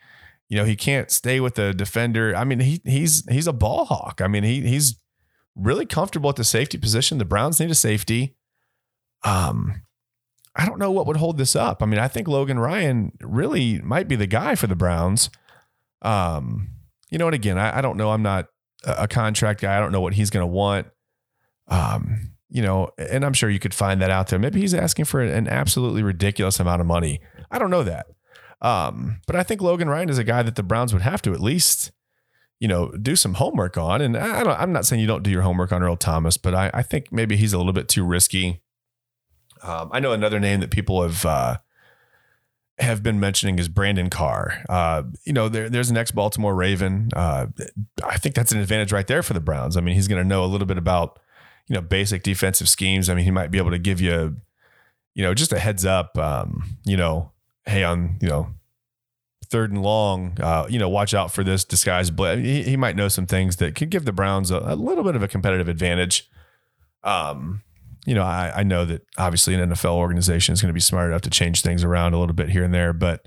you know, he can't stay with the defender. I mean, he he's he's a ball hawk. I mean, he he's really comfortable at the safety position. The Browns need a safety. Um, I don't know what would hold this up. I mean, I think Logan Ryan really might be the guy for the Browns. Um, you know, and again, I, I don't know. I'm not a contract guy. I don't know what he's going to want. Um, you know, and I'm sure you could find that out there. Maybe he's asking for an absolutely ridiculous amount of money. I don't know that. Um, but I think Logan Ryan is a guy that the Browns would have to at least, you know, do some homework on. And I I'm not saying you don't do your homework on Earl Thomas, but I, I think maybe he's a little bit too risky. Um, I know another name that people have uh, have been mentioning is Brandon Carr. Uh, you know, there, there's an ex Baltimore Raven. Uh, I think that's an advantage right there for the Browns. I mean, he's going to know a little bit about, you know, basic defensive schemes. I mean, he might be able to give you, you know, just a heads up, um, you know, hey, on, you know, third and long, uh, you know, watch out for this disguise. But he, he, might know some things that could give the Browns a, a little bit of a competitive advantage. Um, you know, I, I know that obviously an NFL organization is going to be smart enough to change things around a little bit here and there, but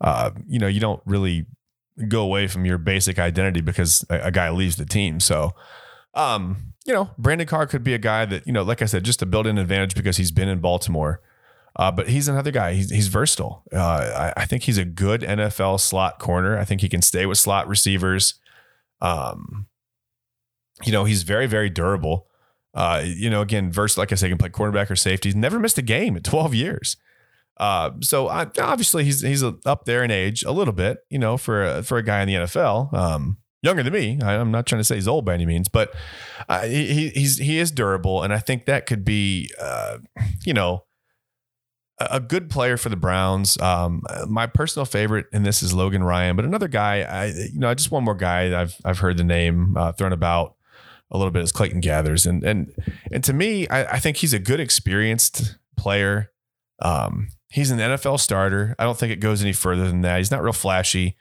uh, you know, you don't really go away from your basic identity because a, a guy leaves the team. So, um, you know, Brandon Carr could be a guy that, you know, like I said, just to build an advantage because he's been in Baltimore. Uh, but he's another guy. He's, he's versatile. Uh, I, I, think he's a good NFL slot corner. I think he can stay with slot receivers. Um, you know, he's very, very durable. Uh, you know, again, verse like I said, he can play cornerback or safety. He's never missed a game in 12 years. Uh, so I, obviously he's he's up there in age a little bit, you know, for a, for a guy in the NFL. Um, younger than me. I, am not trying to say he's old by any means, but uh, he he's he is durable, and I think that could be, uh, you know, a good player for the Browns. Um, my personal favorite in this is Logan Ryan, but another guy, I you know, just one more guy I've I've heard the name uh, thrown about a little bit as Clayton Geathers, And and and to me, I, I think he's a good experienced player. Um, he's an NFL starter. I don't think it goes any further than that. He's not real flashy.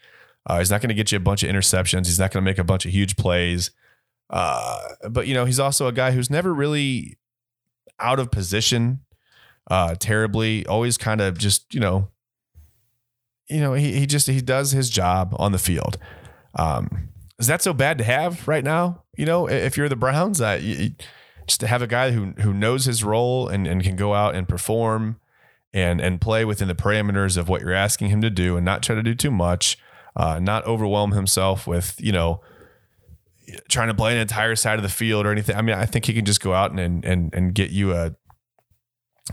Uh, he's not going to get you a bunch of interceptions. He's not going to make a bunch of huge plays. Uh, but you know, he's also a guy who's never really out of position uh, terribly. Always kind of just you know, you know he he just he does his job on the field. Um, is that so bad to have right now? You know, if you're the Browns, uh, just to have a guy who who knows his role and, and can go out and perform and and play within the parameters of what you're asking him to do and not try to do too much, uh, not overwhelm himself with you know trying to play an entire side of the field or anything. I mean, I think he can just go out and and and get you a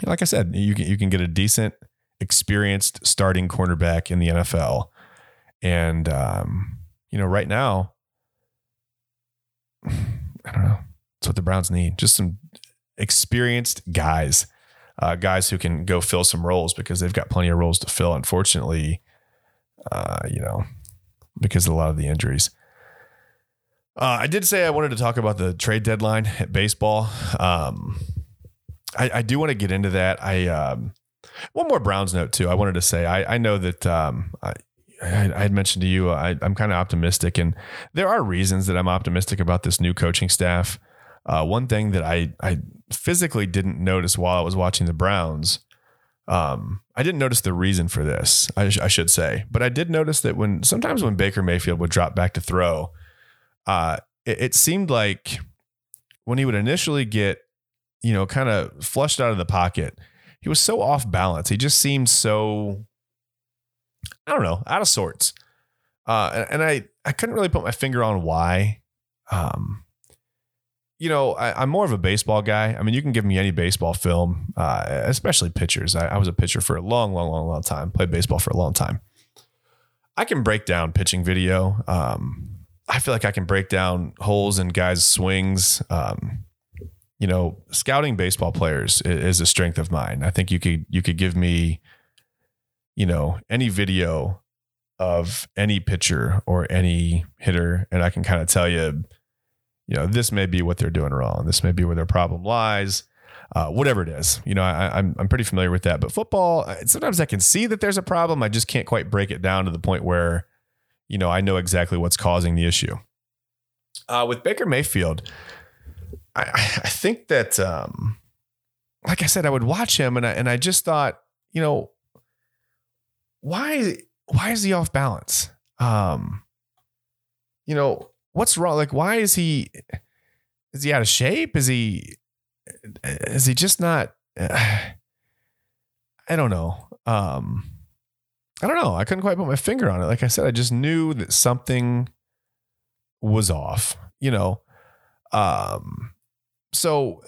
like I said, you can you can get a decent, experienced starting cornerback in the NFL, and um, you know, right now, I don't know. That's what the Browns need. Just some experienced guys, uh, guys who can go fill some roles because they've got plenty of roles to fill. Unfortunately, uh, you know, because of a lot of the injuries. Uh, I did say I wanted to talk about the trade deadline at baseball. Um, I, I, do want to get into that. I um, one more Browns note too. I wanted to say I, I know that um, I, I, had mentioned to you I, am kind of optimistic, and there are reasons that I'm optimistic about this new coaching staff. Uh, one thing that I I physically didn't notice while I was watching the Browns, um, I didn't notice the reason for this. I, sh- I, should say, but I did notice that when sometimes when Baker Mayfield would drop back to throw, uh, it, it seemed like when he would initially get, you know, kind of flushed out of the pocket, he was so off balance. He just seemed so, I don't know, out of sorts. Uh, and, and I I couldn't really put my finger on why. Um, you know, I, am more of a baseball guy. I mean, you can give me any baseball film, uh, especially pitchers. I, I, was a pitcher for a long, long, long, long time. Played baseball for a long time. I can break down pitching video. Um, I feel like I can break down holes in guys' swings. Um, you know, scouting baseball players is, a strength of mine. I think you could you could give me, you know, any video of any pitcher or any hitter, and I can kind of tell you you know, this may be what they're doing wrong. This may be where their problem lies. Uh, whatever it is, you know, I, I'm I'm pretty familiar with that. But football, sometimes I can see that there's a problem. I just can't quite break it down to the point where, you know, I know exactly what's causing the issue. Uh, with Baker Mayfield, I, I think that, um, like I said, I would watch him and I and I just thought, you know, why why is he off balance? Um, you know, what's wrong? Like, why is he? Is he out of shape? Is he? Is he just not? I don't know. Um, I don't know. I couldn't quite put my finger on it. Like I said, I just knew that something was off. You know. Um. So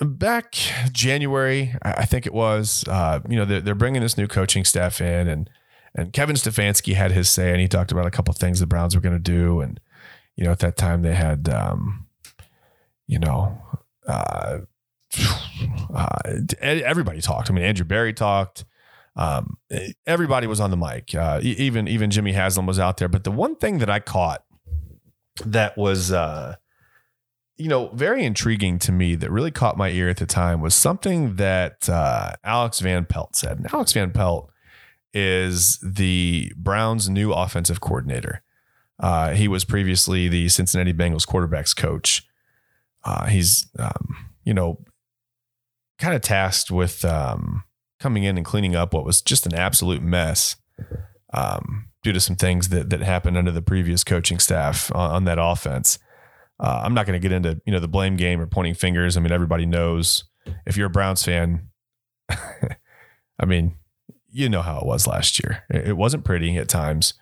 uh, back January, I think it was. Uh, you know, they're, they're bringing this new coaching staff in, and and Kevin Stefanski had his say, and he talked about a couple things the Browns were going to do, and you know, at that time they had, um, you know, uh, uh, everybody talked. I mean, Andrew Berry talked. Um, everybody was on the mic. Uh, even even Jimmy Haslam was out there. But the one thing that I caught that was, uh, you know, very intriguing to me that really caught my ear at the time was something that uh, Alex Van Pelt said. And Alex Van Pelt is the Browns' new offensive coordinator. Uh, he was previously the Cincinnati Bengals quarterbacks coach. Uh, he's, um, you know, kind of tasked with um, coming in and cleaning up what was just an absolute mess um, due to some things that that happened under the previous coaching staff on, on that offense. Uh, I'm not going to get into you know the blame game or pointing fingers. I mean, everybody knows if you're a Browns fan. I mean, you know how it was last year. It, wasn't pretty at times.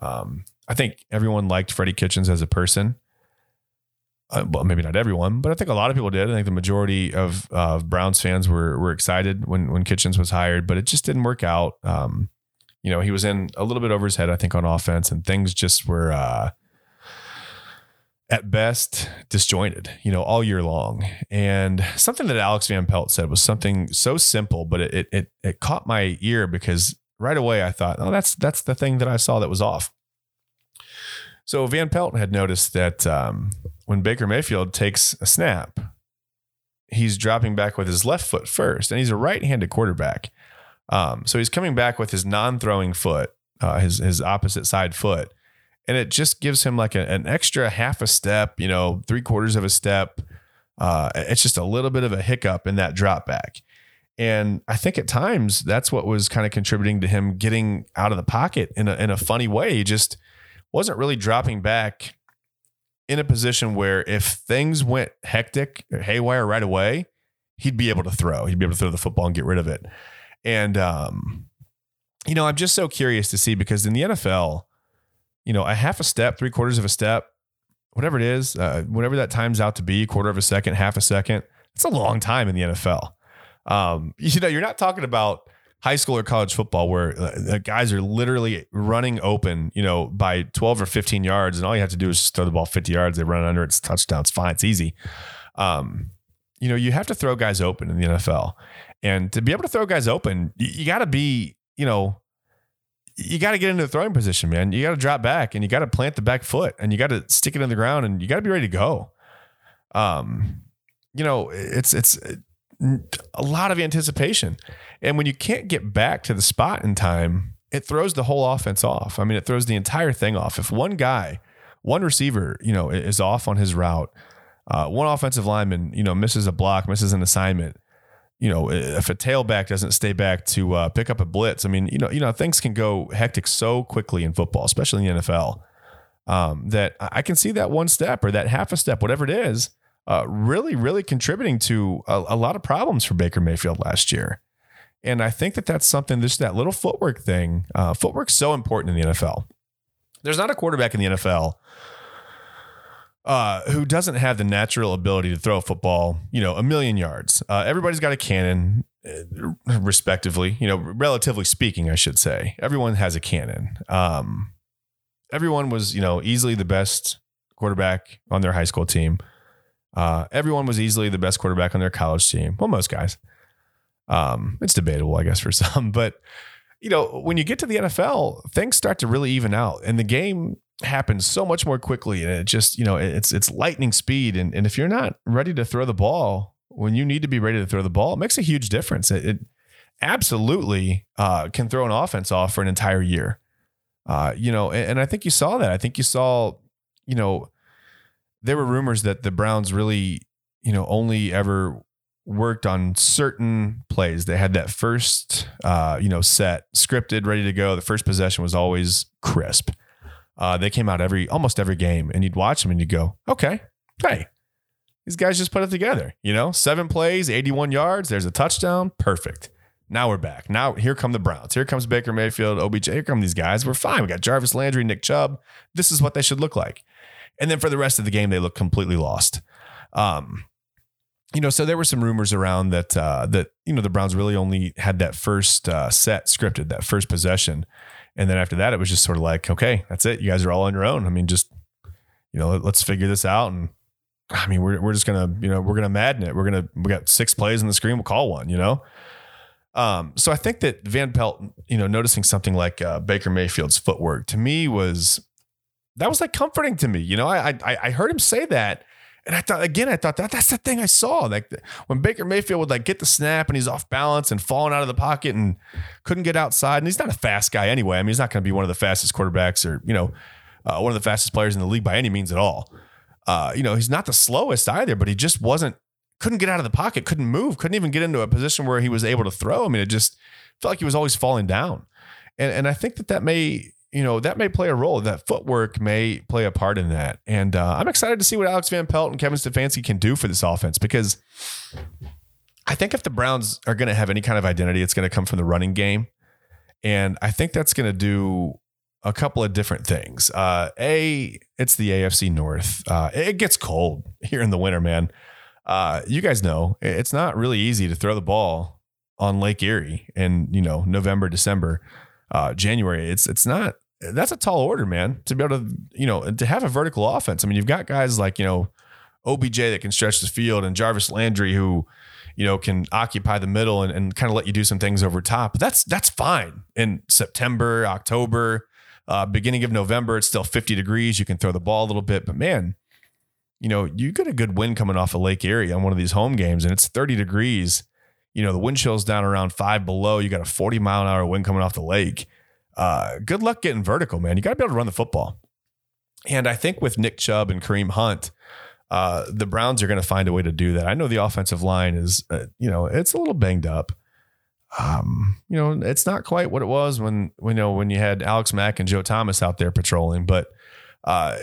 Um, I think everyone liked Freddie Kitchens as a person. Uh, well, maybe not everyone, but I think a lot of people did. I think the majority of uh, Browns fans were were excited when when Kitchens was hired, but it just didn't work out. Um, you know, he was in a little bit over his head, I think, on offense, and things just were uh, at best disjointed. You know, all year long. And something that Alex Van Pelt said was something so simple, but it it it caught my ear because right away I thought, oh, that's that's the thing that I saw that was off. So Van Pelt had noticed that um, when Baker Mayfield takes a snap, he's dropping back with his left foot first, and he's a right-handed quarterback. Um, so he's coming back with his non-throwing foot, uh, his his opposite side foot, and it just gives him like a, an extra half a step, you know, three quarters of a step Uh, it's just a little bit of a hiccup in that drop back. And I think at times that's what was kind of contributing to him getting out of the pocket in a, in a funny way. He just wasn't really dropping back in a position where if things went hectic or haywire right away, he'd be able to throw. He'd be able to throw the football and get rid of it. And, um, you know, I'm just so curious to see because in the NFL, you know, a half a step, three quarters of a step, whatever it is, uh, whatever that times out to be, quarter of a second, half a second, it's a long time in the NFL. Um, you know, you're not talking about high school or college football where uh, guys are literally running open, you know, by 12 or 15 yards, and all you have to do is just throw the ball 50 yards. They run under it's touchdown. It's fine. It's easy. Um, you know, you have to throw guys open in the NFL, and to be able to throw guys open, you, you got to be, you know, you got to get into the throwing position, man. You got to drop back and you got to plant the back foot and you got to stick it in the ground and you got to be ready to go. Um, you know, it's it's a lot of anticipation. And when you can't get back to the spot in time, it throws the whole offense off. I mean, it throws the entire thing off. If one guy, one receiver, you know, is off on his route, uh, one offensive lineman, you know, misses a block, misses an assignment, you know, if a tailback doesn't stay back to uh, pick up a blitz, I mean, you know, you know, things can go hectic so quickly in football, especially in the NFL. Um, that I can see that one step or that half a step, whatever it is, uh, really, really contributing to a, a, lot of problems for Baker Mayfield last year. And I think that that's something, just that little footwork thing. Uh, footwork's so important in the NFL. There's not a quarterback in the NFL uh, who doesn't have the natural ability to throw a football, you know, a million yards. Uh, everybody's got a cannon, uh, respectively, you know, relatively speaking, I should say. Everyone has a cannon. Um, everyone was, you know, easily the best quarterback on their high school team. Uh, everyone was easily the best quarterback on their college team. Well, most guys. Um, it's debatable, I guess, for some. But, you know, when you get to the NFL, things start to really even out. And the game happens so much more quickly. And it just, you know, it's it's lightning speed. And, and if you're not ready to throw the ball when you need to be ready to throw the ball, it makes a huge difference. It, it absolutely uh, can throw an offense off for an entire year. Uh, you know, and, and I think you saw that. I think you saw, you know, there were rumors that the Browns really, you know, only ever worked on certain plays. They had that first, uh, you know, set scripted, ready to go. The first possession was always crisp. Uh, they came out every almost every game, and you'd watch them and you'd go, okay, hey, these guys just put it together. You know, seven plays, 81 yards. There's a touchdown. Perfect. Now we're back. Now here come the Browns. Here comes Baker Mayfield, OBJ. Here come these guys. We're fine. We got Jarvis Landry, Nick Chubb. This is what they should look like. And then for the rest of the game, they look completely lost. Um, you know, so there were some rumors around that uh, that you know the Browns really only had that first uh, set scripted, that first possession, and then after that, it was just sort of like, okay, that's it. You guys are all on your own. I mean, just you know, let's figure this out. And I mean, we're we're just gonna you know we're gonna madden it. We're gonna we got six plays on the screen. We'll call one. You know. Um, so I think that Van Pelt, you know, noticing something like uh, Baker Mayfield's footwork to me was that was like comforting to me. You know, I I, I heard him say that. And I thought again, I thought that that's the thing I saw. Like when Baker Mayfield would like get the snap and he's off balance and falling out of the pocket and couldn't get outside. And he's not a fast guy anyway. I mean, he's not going to be one of the fastest quarterbacks or you know uh, one of the fastest players in the league by any means at all. Uh, you know, he's not the slowest either, but he just wasn't couldn't get out of the pocket, couldn't move, couldn't even get into a position where he was able to throw. I mean, it just felt like he was always falling down. And and I think that that may you know, that may play a role. That footwork may play a part in that. And uh, I'm excited to see what Alex Van Pelt and Kevin Stefanski can do for this offense because I think if the Browns are going to have any kind of identity, it's going to come from the running game. And I think that's going to do a couple of different things. Uh, a, it's the AFC North. Uh, it gets cold here in the winter, man. Uh, you guys know it's not really easy to throw the ball on Lake Erie in you know November, December uh, January. It's it's not that's a tall order, man. To be able to you know to have a vertical offense. I mean, you've got guys like you know OBJ that can stretch the field and Jarvis Landry who you know can occupy the middle and, and kind of let you do some things over top. But that's that's fine in September, October, uh, beginning of November. It's still 50 degrees. You can throw the ball a little bit, but man. You know, you get a good wind coming off of Lake Erie on one of these home games, and it's 30 degrees you know, the wind chill's down around five below. You got a 40 mile an hour wind coming off the lake. Uh, good luck getting vertical, man. You got to be able to run the football. And I think with Nick Chubb and Kareem Hunt, uh, the Browns are going to find a way to do that. I know the offensive line is, uh, you know, it's a little banged up. Um, you know, it's not quite what it was when, you know when you had Alex Mack and Joe Thomas out there patrolling, but uh,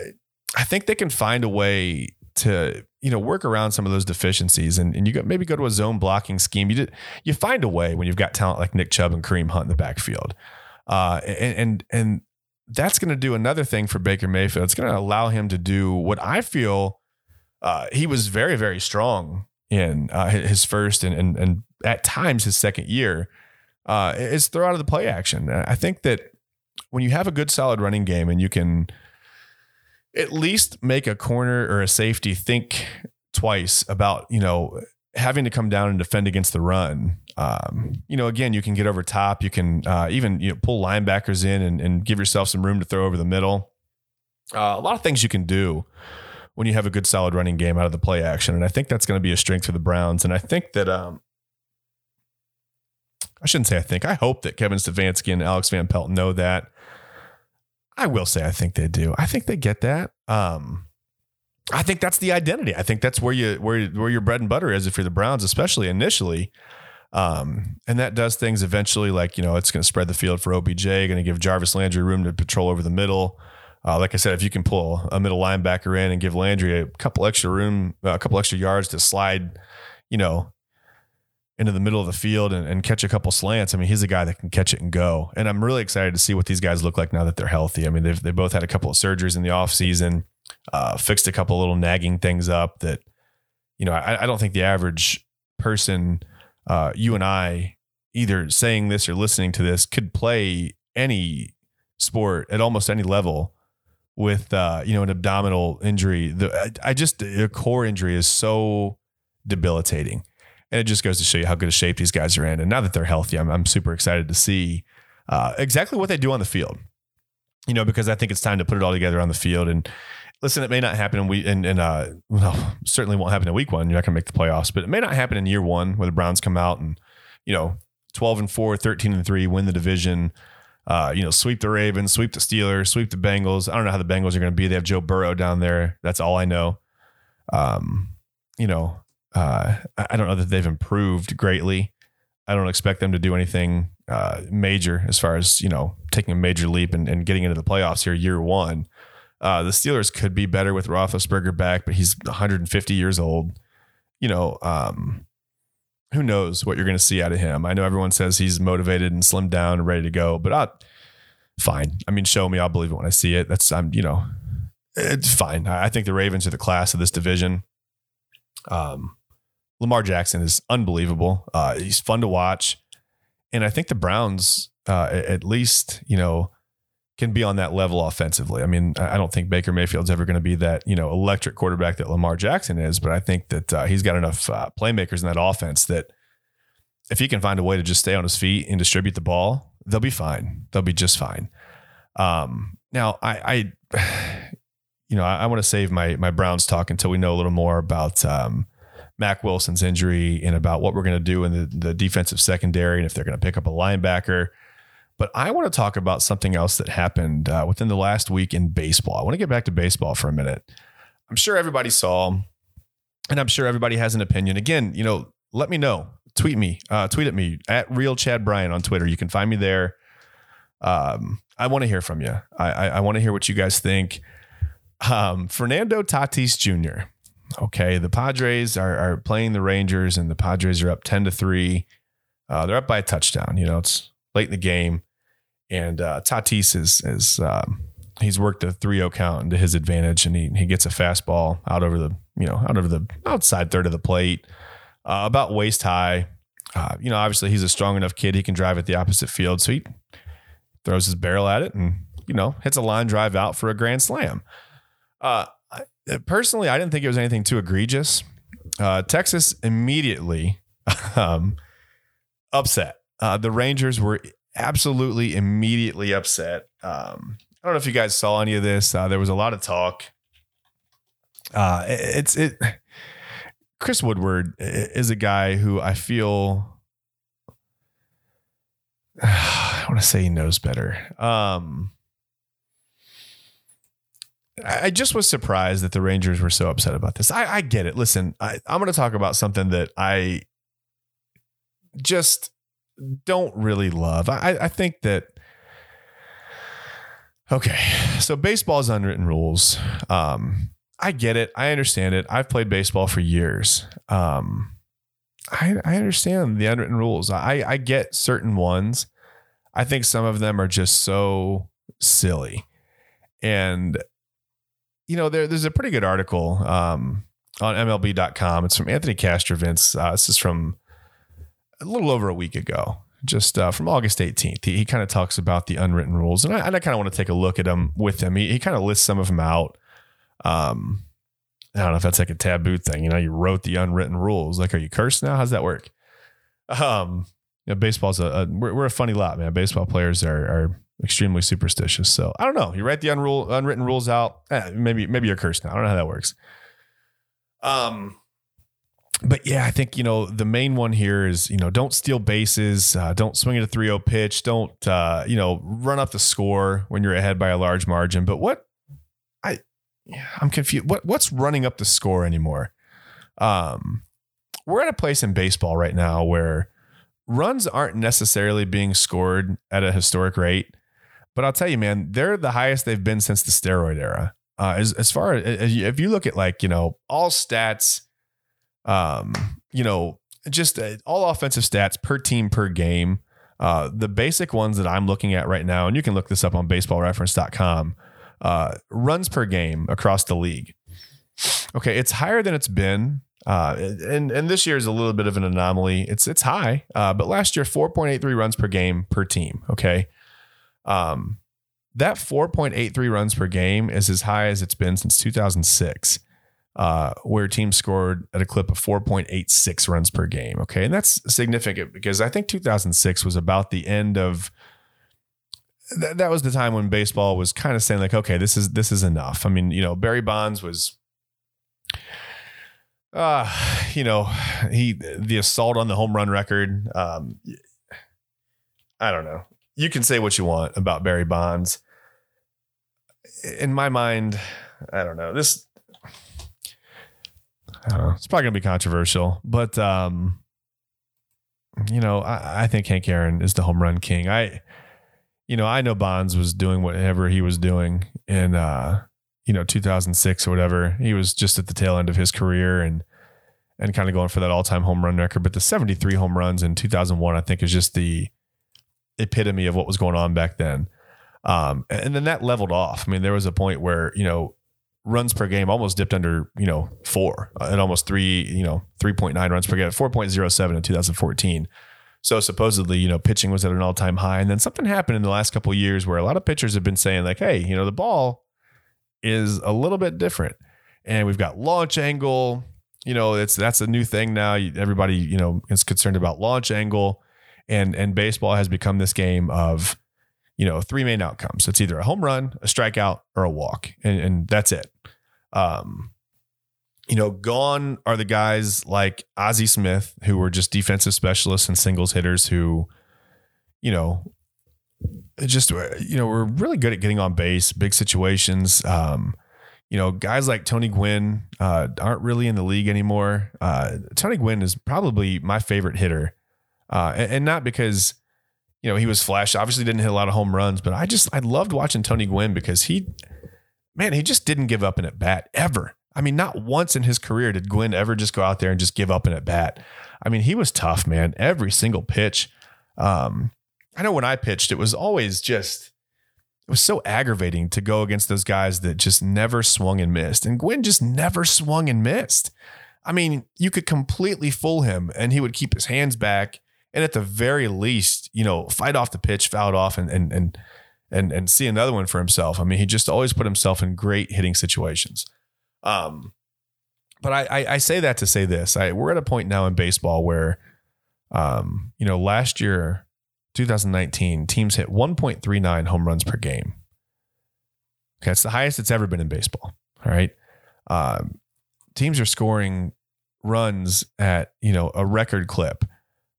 I think they can find a way to you know work around some of those deficiencies and, and you maybe go to a zone blocking scheme. You did you find a way when you've got talent like Nick Chubb and Kareem Hunt in the backfield, uh, and and, and that's going to do another thing for Baker Mayfield. It's going to allow him to do what I feel uh, he was very very strong in uh, his first and, and and at times his second year uh, is throw out of the play action. I think that when you have a good solid running game and you can at least make a corner or a safety think twice about you know having to come down and defend against the run. Um, you know, again, you can get over top. You can uh, even you know, pull linebackers in and, and, give yourself some room to throw over the middle. Uh, a lot of things you can do when you have a good solid running game out of the play action. And I think that's going to be a strength for the Browns. And I think that, um, I shouldn't say I think, I hope that Kevin Stefanski and Alex Van Pelt know that. I will say I think they do. I think they get that. Um, I think that's the identity. I think that's where you where where your bread and butter is if you're the Browns, especially initially. Um, and that does things eventually, like you know, it's going to spread the field for OBJ, going to give Jarvis Landry room to patrol over the middle. Uh, like I said, if you can pull a middle linebacker in and give Landry a couple extra room, a couple extra yards to slide, you know, into the middle of the field and, and, catch a couple slants. I mean, he's a guy that can catch it and go. And I'm really excited to see what these guys look like now that they're healthy. I mean, they've they both had a couple of surgeries in the off season, uh, fixed a couple little nagging things up that, you know, I, I don't think the average person, uh, you and I, either saying this or listening to this, could play any sport at almost any level with uh, you know an abdominal injury. The I, I just a core injury is so debilitating, and it just goes to show you how good a shape these guys are in. And now that they're healthy, I'm I'm super excited to see uh, exactly what they do on the field. You know, because I think it's time to put it all together on the field. And listen, it may not happen in we and and uh, well, certainly won't happen in week one. You're not going to make the playoffs, but it may not happen in year one where the Browns come out and you know 12 and 4, 13 and 3, win the division uh, you know, sweep the Ravens, sweep the Steelers, sweep the Bengals. I don't know how the Bengals are going to be. They have Joe Burrow down there. That's all I know. Um, you know, uh, I don't know that they've improved greatly. I don't expect them to do anything uh, major as far as you know taking a major leap and, and getting into the playoffs here year one. Uh, the Steelers could be better with Roethlisberger back, but he's 150 years old. You know, um, who knows what you're going to see out of him. I know everyone says he's motivated and slimmed down and ready to go, but I, fine. I mean, show me, I'll believe it when I see it. That's I'm, you know, it's fine. I think the Ravens are the class of this division. Um, Lamar Jackson is unbelievable. Uh, he's fun to watch, and I think the Browns, uh, at least, you know, can be on that level offensively. I mean, I don't think Baker Mayfield's ever going to be that you know electric quarterback that Lamar Jackson is, but I think that uh, he's got enough uh, playmakers in that offense that if he can find a way to just stay on his feet and distribute the ball, they'll be fine. They'll be just fine. Um, now, I, I, you know, I, I want to save my my Browns talk until we know a little more about um, Mack Wilson's injury and about what we're going to do in the, the defensive secondary and if they're going to pick up a linebacker. But I want to talk about something else that happened uh, within the last week in baseball. I want to get back to baseball for a minute. I'm sure everybody saw, and I'm sure everybody has an opinion. Again, you know, let me know. Tweet me, uh, tweet at me at real Chad Bryan on Twitter. You can find me there. Um, I want to hear from you. I, I, I want to hear what you guys think. Um, Fernando Tatis Jr. Okay, the Padres are, are playing the Rangers, and the Padres are up ten to three. Uh, they're up by a touchdown. You know, it's late in the game. And uh, Tatis is is um, he's worked a 3-0 count into his advantage, and he he gets a fastball out over the you know out over the outside third of the plate, uh, about waist high. Uh, you know, obviously he's a strong enough kid; he can drive at the opposite field, so he throws his barrel at it and you know hits a line drive out for a grand slam. Uh, personally, I didn't think it was anything too egregious. Uh, Texas immediately um, upset. Uh, the Rangers were absolutely immediately upset. Um, I don't know if you guys saw any of this. Uh, there was a lot of talk. Uh, it, it's it. Chris Woodward is a guy who I feel. I want to say he knows better. Um, I just was surprised that the Rangers were so upset about this. I, I get it. Listen, I, I'm going to talk about something that I just don't really love. I, I think that. Okay, so baseball's unwritten rules. Um, I get it. I understand it. I've played baseball for years. Um, I, I understand the unwritten rules. I, I get certain ones. I think some of them are just so silly. And, you know, there, there's a pretty good article um, on MLB.com. It's from Anthony Castrovince. Uh, this is from a little over a week ago, just uh, from August 18th. He, he kind of talks about the unwritten rules. And I, and I kind of want to take a look at them with him. He, he kind of lists some of them out. Um, I don't know if that's like a taboo thing. You know, you wrote the unwritten rules. Like, are you cursed now? How's that work? Um, you know, baseball's a, a we're, we're, a funny lot, man. Baseball players are, are extremely superstitious. So I don't know. You write the unrule, unwritten rules out. Eh, maybe maybe you're cursed now. I don't know how that works. Um, but yeah, I think you know the main one here is you know don't steal bases, uh, don't swing at a 3-0 pitch, don't uh, you know run up the score when you're ahead by a large margin. But what I I'm confused. What what's running up the score anymore? Um, we're at a place in baseball right now where runs aren't necessarily being scored at a historic rate, but I'll tell you, man, they're the highest they've been since the steroid era. Uh, as as far as if you look at like you know all stats, um, you know just uh, all offensive stats per team per game. Uh, the basic ones that I'm looking at right now, and you can look this up on baseballreference.com uh, runs per game across the league. Okay, it's higher than it's been. Uh, and and this year is a little bit of an anomaly. It's it's high, uh, but last year 4.83 runs per game per team. Okay, um, that 4.83 runs per game is as high as it's been since 2006, uh, where teams scored at a clip of 4.86 runs per game. Okay, and that's significant because I think 2006 was about the end of that, that was the time when baseball was kind of saying like, okay, this is this is enough. I mean, you know, Barry Bonds was uh, you know, he the assault on the home run record. Um, I don't know. You can say what you want about Barry Bonds. In my mind, I don't know. This I don't know. It's probably gonna be controversial, but um, you know, I, I think Hank Aaron is the home run king. I you know, I know Bonds was doing whatever he was doing and uh, you know, 2006 or whatever. He was just at the tail end of his career and, and kind of going for that all time home run record. But the 73 home runs in 2001, I think, is just the epitome of what was going on back then. Um, and then that leveled off. I mean, there was a point where, you know, runs per game almost dipped under, you know, four uh, at almost three, you know, 3.9 runs per game, 4.07 in 2014. So supposedly, you know, pitching was at an all-time high, and then something happened in the last couple years where a lot of pitchers have been saying like, "Hey, you know, the ball is a little bit different, and we've got launch angle. You know, it's that's a new thing now. Everybody, you know, is concerned about launch angle, and and baseball has become this game of, you know, three main outcomes. It's either a home run, a strikeout, or a walk, and and that's it. Um, you know, gone are the guys like Ozzie Smith, who were just defensive specialists and singles hitters who, you know, just, you know, we're really good at getting on base, big situations. Um, you know, guys like Tony Gwynn uh, aren't really in the league anymore. Uh, Tony Gwynn is probably my favorite hitter. Uh, and, and, not because, you know, he was flash, obviously didn't hit a lot of home runs, but I just, I loved watching Tony Gwynn because he, man, he just didn't give up an at bat ever. I mean, not once in his career did Gwynn ever just go out there and just give up an at bat. I mean, he was tough, man. Every single pitch. Um, I know when I pitched, it was always just it was so aggravating to go against those guys that just never swung and missed. And Gwynn just never swung and missed. I mean, you could completely fool him and he would keep his hands back and at the very least, you know, fight off the pitch, foul off and and and and and see another one for himself. I mean, he just always put himself in great hitting situations. Um, but I, I, I say that to say this: I, we're at a point now in baseball where, um, you know, last year, 2019, teams hit 1.39 home runs per game. Okay, it's the highest it's ever been in baseball. All right, um, teams are scoring runs at you know a record clip.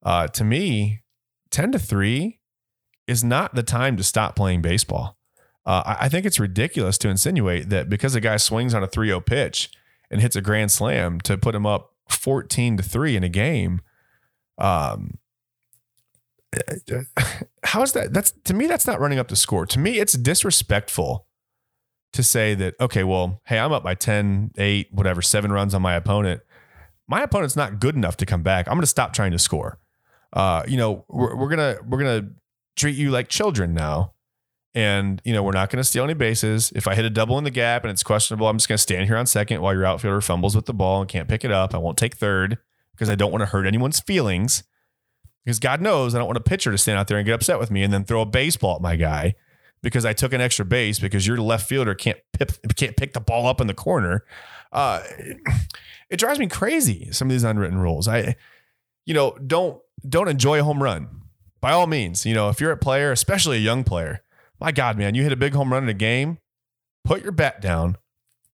Uh, to me, 10 to three is not the time to stop playing baseball. Uh, I, I think it's ridiculous to insinuate that because a guy swings on a 3 0 pitch and hits a grand slam to put him up 14 to 3 in a game. Um, how is that? That's to me, that's not running up the score. To me, it's disrespectful to say that, okay, well, hey, I'm up by 10, 8, whatever, seven runs on my opponent. My opponent's not good enough to come back. I'm going to stop trying to score. Uh, you know, we're, we're gonna we're gonna treat you like children now. And, you know, we're not going to steal any bases. If I hit a double in the gap and it's questionable, I'm just going to stand here on second while your outfielder fumbles with the ball and can't pick it up. I won't take third because I don't want to hurt anyone's feelings. Because God knows I don't want a pitcher to stand out there and get upset with me and then throw a baseball at my guy because I took an extra base because your left fielder can't pip, can't pick the ball up in the corner. Uh, it drives me crazy. Some of these unwritten rules. I, you know, don't don't enjoy a home run by all means. You know, if you're a player, especially a young player, my God, man, you hit a big home run in a game, put your bat down,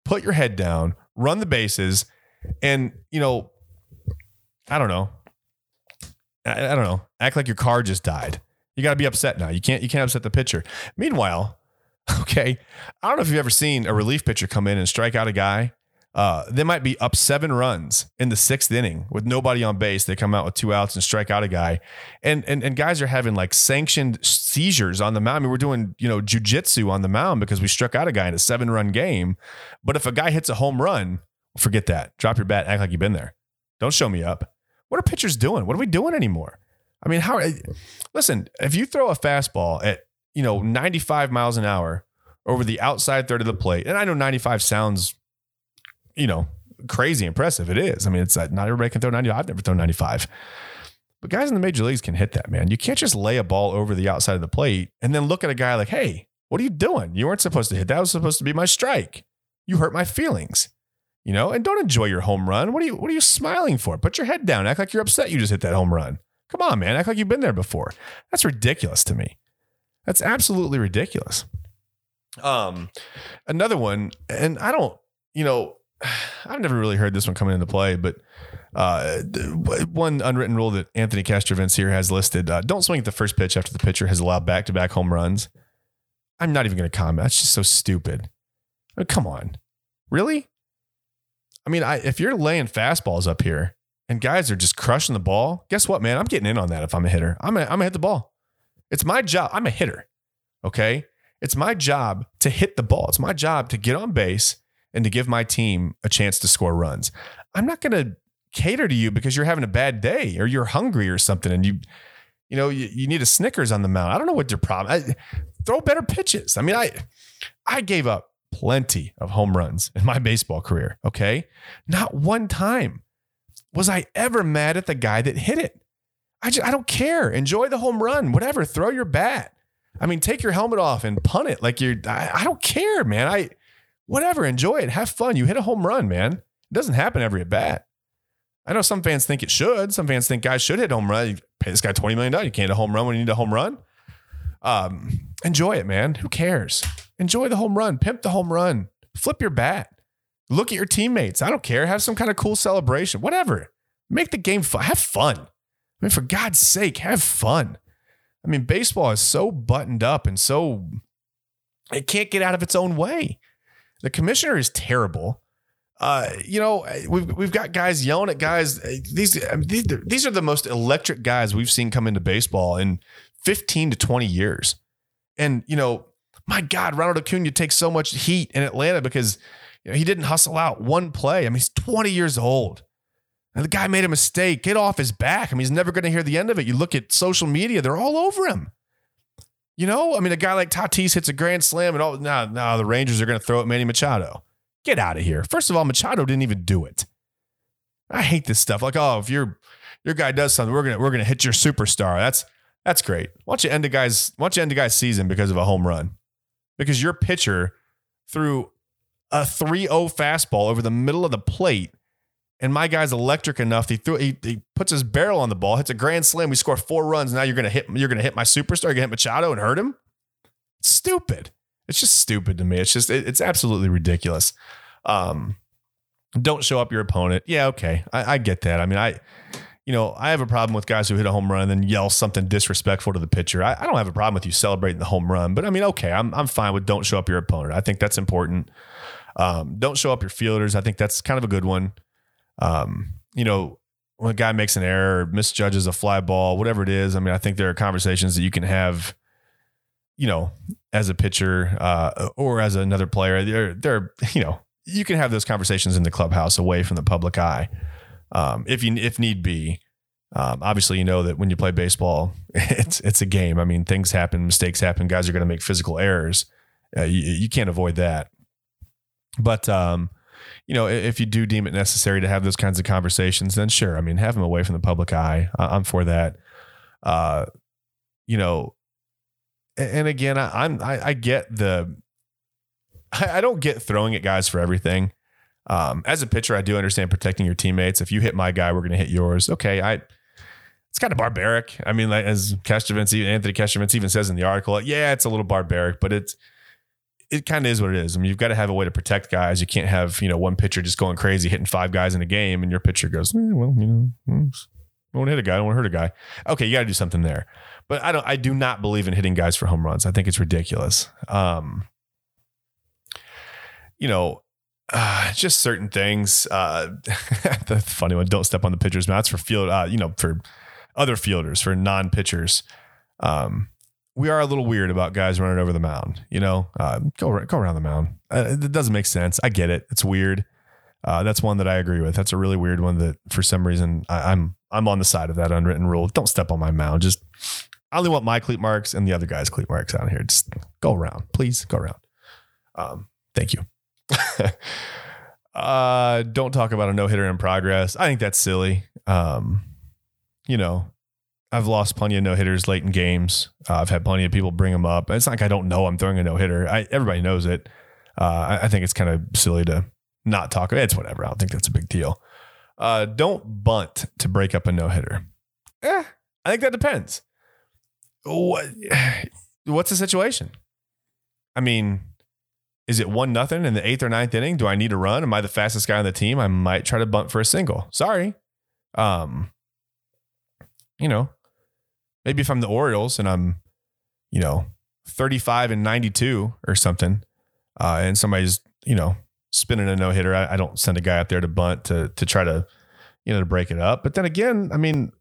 put your head down, run the bases, and you know, I don't know. I, I don't know. Act like your car just died. You got to be upset now. You can't. You can't upset the pitcher. Meanwhile, okay, I don't know if you've ever seen a relief pitcher come in and strike out a guy uh, they might be up seven runs in the sixth inning with nobody on base. They come out with two outs and strike out a guy, and and and guys are having like sanctioned seizures on the mound. I mean, we're doing you know jujitsu on the mound because we struck out a guy in a seven run game. But if a guy hits a home run, forget that. Drop your bat. Act like you've been there. Don't show me up. What are pitchers doing? What are we doing anymore? I mean, how? Listen, if you throw a fastball at you know 95 miles an hour over the outside third of the plate, and I know 95 sounds you know, crazy impressive. It is. I mean, it's uh, not everybody can throw 90. I've never thrown 95. But guys in the major leagues can hit that, man. You can't just lay a ball over the outside of the plate and then look at a guy like, hey, what are you doing? You weren't supposed to hit. That was supposed to be my strike. You hurt my feelings. You know, and don't enjoy your home run. What are you what are you smiling for? Put your head down. Act like you're upset you just hit that home run. Come on, man. Act like you've been there before. That's ridiculous to me. That's absolutely ridiculous. Um, another one, and I don't, you know, I've never really heard this one coming into play, but uh, one unwritten rule that Anthony Castrovince here has listed: uh, don't swing at the first pitch after the pitcher has allowed back-to-back home runs. I'm not even going to comment. That's just so stupid. Come on, really? I mean, I, if you're laying fastballs up here and guys are just crushing the ball, guess what, man? I'm getting in on that. If I'm a hitter, I'm I'm gonna hit the ball. It's my job. I'm a hitter. Okay, it's my job to hit the ball. It's my job to get on base and to give my team a chance to score runs. I'm not going to cater to you because you're having a bad day or you're hungry or something and you you know you, you need a Snickers on the mound. I don't know what your problem. I, throw better pitches. I mean, I I gave up plenty of home runs in my baseball career, okay? Not one time was I ever mad at the guy that hit it. I just I don't care. Enjoy the home run, whatever. Throw your bat. I mean, take your helmet off and punt it like you're I, I don't care, man. I whatever, enjoy it, have fun. You hit a home run, man. It doesn't happen every at bat. I know some fans think it should. Some fans think guys should hit home run. You pay this guy $20 million. You can't hit a home run when you need a home run. Um, enjoy it, man. Who cares? Enjoy the home run. Pimp the home run. Flip your bat. Look at your teammates. I don't care. Have some kind of cool celebration. Whatever. Make the game fun. Have fun. I mean, for God's sake, have fun. I mean, baseball is so buttoned up and so it can't get out of its own way. The commissioner is terrible. Uh, you know, we've we've got guys yelling at guys. These these these are the most electric guys we've seen come into baseball in 15 to 20 years. And you know, my God, Ronald Acuna takes so much heat in Atlanta because you know, he didn't hustle out one play. I mean, he's 20 years old. And the guy made a mistake. Get off his back. I mean, he's never going to hear the end of it. You look at social media, they're all over him. You know, I mean, a guy like Tatis hits a grand slam, and all now, now the Rangers are going to throw at Manny Machado. Get out of here. First of all, Machado didn't even do it. I hate this stuff. Like, oh, if your your guy does something, we're gonna we're gonna hit your superstar. That's that's great. Why don't you end a guy's why don't you end a guy's season because of a home run? Because your pitcher threw a 3-0 fastball over the middle of the plate and my guy's electric enough. He threw he, he puts his barrel on the ball, hits a grand slam. We score four runs. Now you're gonna hit you're gonna hit my superstar. You're gonna hit Machado and hurt him. It's stupid. It's just stupid to me. It's just it, it's absolutely ridiculous. Um, don't show up your opponent. Yeah, okay, I, I get that. I mean, I you know, I have a problem with guys who hit a home run and then yell something disrespectful to the pitcher. I, I don't have a problem with you celebrating the home run, but I mean, okay, I'm I'm fine with don't show up your opponent. I think that's important. Um, don't show up your fielders. I think that's kind of a good one. Um, you know, when a guy makes an error, misjudges a fly ball, whatever it is. I mean, I think there are conversations that you can have, you know, as a pitcher uh, or as another player. There, there, you know, you can have those conversations in the clubhouse away from the public eye, um, if you if need be. Um, obviously, you know that when you play baseball, it's it's a game. I mean, things happen, mistakes happen. Guys are going to make physical errors. Uh, you, you can't avoid that. But um, you know, if you do deem it necessary to have those kinds of conversations, then sure. I mean, have them away from the public eye. I'm for that. Uh, you know, and again, I, I'm I, I get the I, I, don't get throwing at guys for everything. Um, as a pitcher, I do understand protecting your teammates. If you hit my guy, we're going to hit yours. Okay, I. It's kind of barbaric. I mean, like as Castrovince, Anthony Castrovince even says in the article, yeah, it's a little barbaric, but it's it kind of is what it is. I mean, you've got to have a way to protect guys. You can't have you know one pitcher just going crazy hitting five guys in a game, and your pitcher goes, eh, well, you know, I don't want to hit a guy, I don't hurt a guy. Okay, you got to do something there. But I don't. I do not believe in hitting guys for home runs. I think it's ridiculous. Um, you know, uh, just certain things. Uh, the funny one: don't step on the pitcher's mouth for field. Uh, you know, for other fielders, for non pitchers. Um, we are a little weird about guys running over the mound. You know, uh, go go around the mound. Uh, it doesn't make sense. I get it. It's weird. Uh, that's one that I agree with. That's a really weird one that for some reason I, I'm I'm on the side of that unwritten rule. Don't step on my mound. Just I only want my cleat marks and the other guy's cleat marks out here. Just go around, please go around. Um, thank you. uh, don't talk about a no hitter in progress. I think that's silly. Um, you know, I've lost plenty of no hitters late in games. Uh, I've had plenty of people bring them up. It's not like I don't know I'm throwing a no hitter. Everybody knows it. Uh, I, I, think it's kind of silly to not talk. It's whatever. I don't think that's a big deal. Uh, don't bunt to break up a no hitter. Eh, I think that depends what what's the situation? I mean, is it one nothing in the eighth or ninth inning? Do I need to run? Am I the fastest guy on the team? I might try to bunt for a single. Sorry. Um, you know, maybe if I'm the Orioles and I'm, you know, 35 and 92 or something, uh, and somebody's, you know, spinning a no hitter, I, I don't send a guy out there to bunt to to try to, you know, to break it up. But then again, I mean,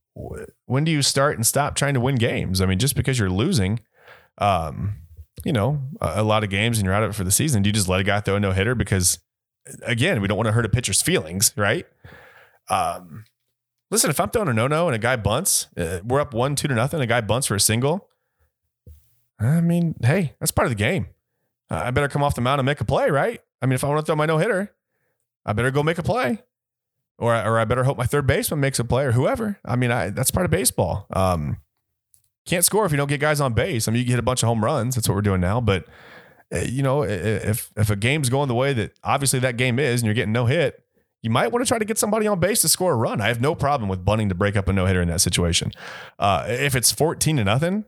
when do you start and stop trying to win games? I mean, just because you're losing, um, you know, a, a, lot of games and you're out of it for the season, do you just let a guy throw a no hitter? Because again, we don't want to hurt a pitcher's feelings, right? Um, listen, if I'm throwing a no no and a guy bunts, uh, we're up one, two to nothing, a guy bunts for a single. I mean, hey, that's part of the game. Uh, I better come off the mound and make a play, right? I mean, if I want to throw my no hitter, I better go make a play or or I better hope my third baseman makes a play or whoever. I mean, I, that's part of baseball. Um, can't score if you don't get guys on base. I mean, you get a bunch of home runs. That's what we're doing now. But uh, you know, if if a game's going the way that obviously that game is, and you're getting no hit, you might want to try to get somebody on base to score a run. I have no problem with bunting to break up a no hitter in that situation. Uh, if it's fourteen to nothing.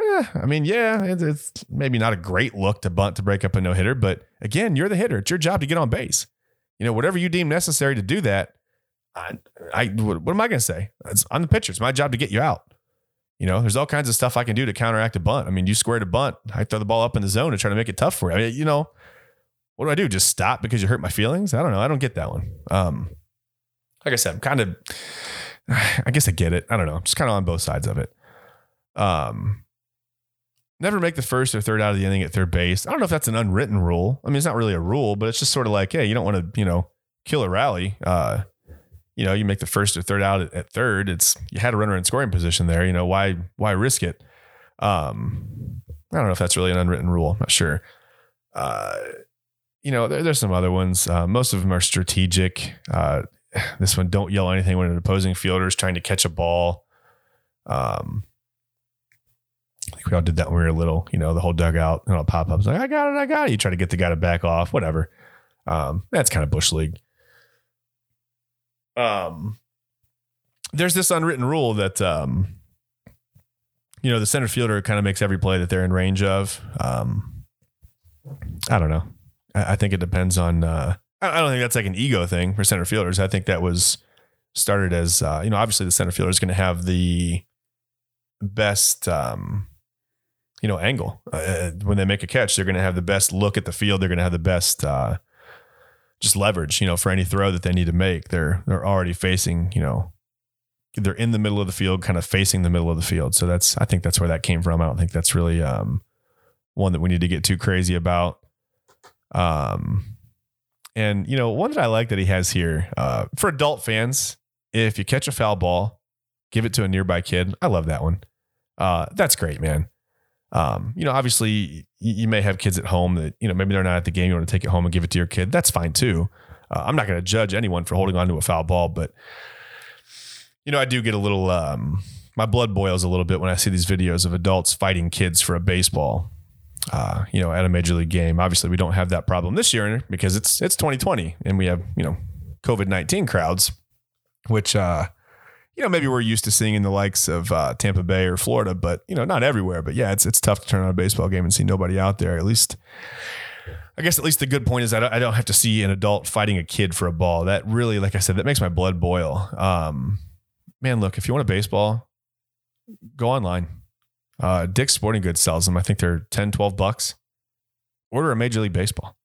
Eh, I mean, yeah, it's maybe not a great look to bunt to break up a no hitter, but again, you're the hitter. It's your job to get on base. You know, whatever you deem necessary to do that, I, I what, what am I going to say? It's, I'm the pitcher. It's my job to get you out. You know, there's all kinds of stuff I can do to counteract a bunt. I mean, you squared a bunt. I throw the ball up in the zone and try to make it tough for you. I mean, you know, what do I do? Just stop because you hurt my feelings? I don't know. I don't get that one. Um, like I said, I'm kind of, I guess I get it. I don't know. I'm just kind of on both sides of it. Um, never make the first or third out of the inning at third base. I don't know if that's an unwritten rule. I mean, it's not really a rule, but it's just sort of like, hey, you don't want to, you know, kill a rally. Uh, you know, you make the first or third out at, at third. It's you had a runner in scoring position there. You know, why why risk it? Um, I don't know if that's really an unwritten rule. I'm not sure. Uh, you know, there, there's some other ones. Uh, most of them are strategic. Uh, this one, don't yell anything when an opposing fielder is trying to catch a ball. Um, I think we all did that when we were little. You know, the whole dugout and all pop ups like, I got it, I got it. You try to get the guy to back off, whatever. Um, that's kind of bush league um, there's this unwritten rule that um, you know the center fielder kind of makes every play that they're in range of. Um, I don't know. I, I think it depends on. Uh, I don't think that's like an ego thing for center fielders. I think that was started as uh, you know, obviously the center fielder is going to have the best, um, you know, angle uh, when they make a catch. They're going to have the best look at the field. They're going to have the best, uh, just leverage, you know, for any throw that they need to make. They're they're already facing, you know, they're in the middle of the field, kind of facing the middle of the field. So that's I think that's where that came from. I don't think that's really um, one that we need to get too crazy about. Um, and you know, one that I like that he has here uh, for adult fans, if you catch a foul ball, give it to a nearby kid. I love that one. Uh, that's great, man. Um, you know, obviously you, may have kids at home that, you know, maybe they're not at the game. You want to take it home and give it to your kid. That's fine too. Uh, I'm not going to judge anyone for holding on to a foul ball, but you know, I do get a little, um, my blood boils a little bit when I see these videos of adults fighting kids for a baseball. Uh, you know, at a major league game. Obviously, we don't have that problem this year because it's it's 2020 and we have you know COVID 19 crowds, which uh, you know, maybe we're used to seeing in the likes of uh, Tampa Bay or Florida, but you know, not everywhere. But yeah, it's it's tough to turn on a baseball game and see nobody out there. At least, I guess, at least the good point is that I don't have to see an adult fighting a kid for a ball. That really, like I said, that makes my blood boil. Um, man, look, if you want a baseball, go online. Uh, Dick's Sporting Goods sells them. I think they're 10, 12 bucks. Order a Major League Baseball.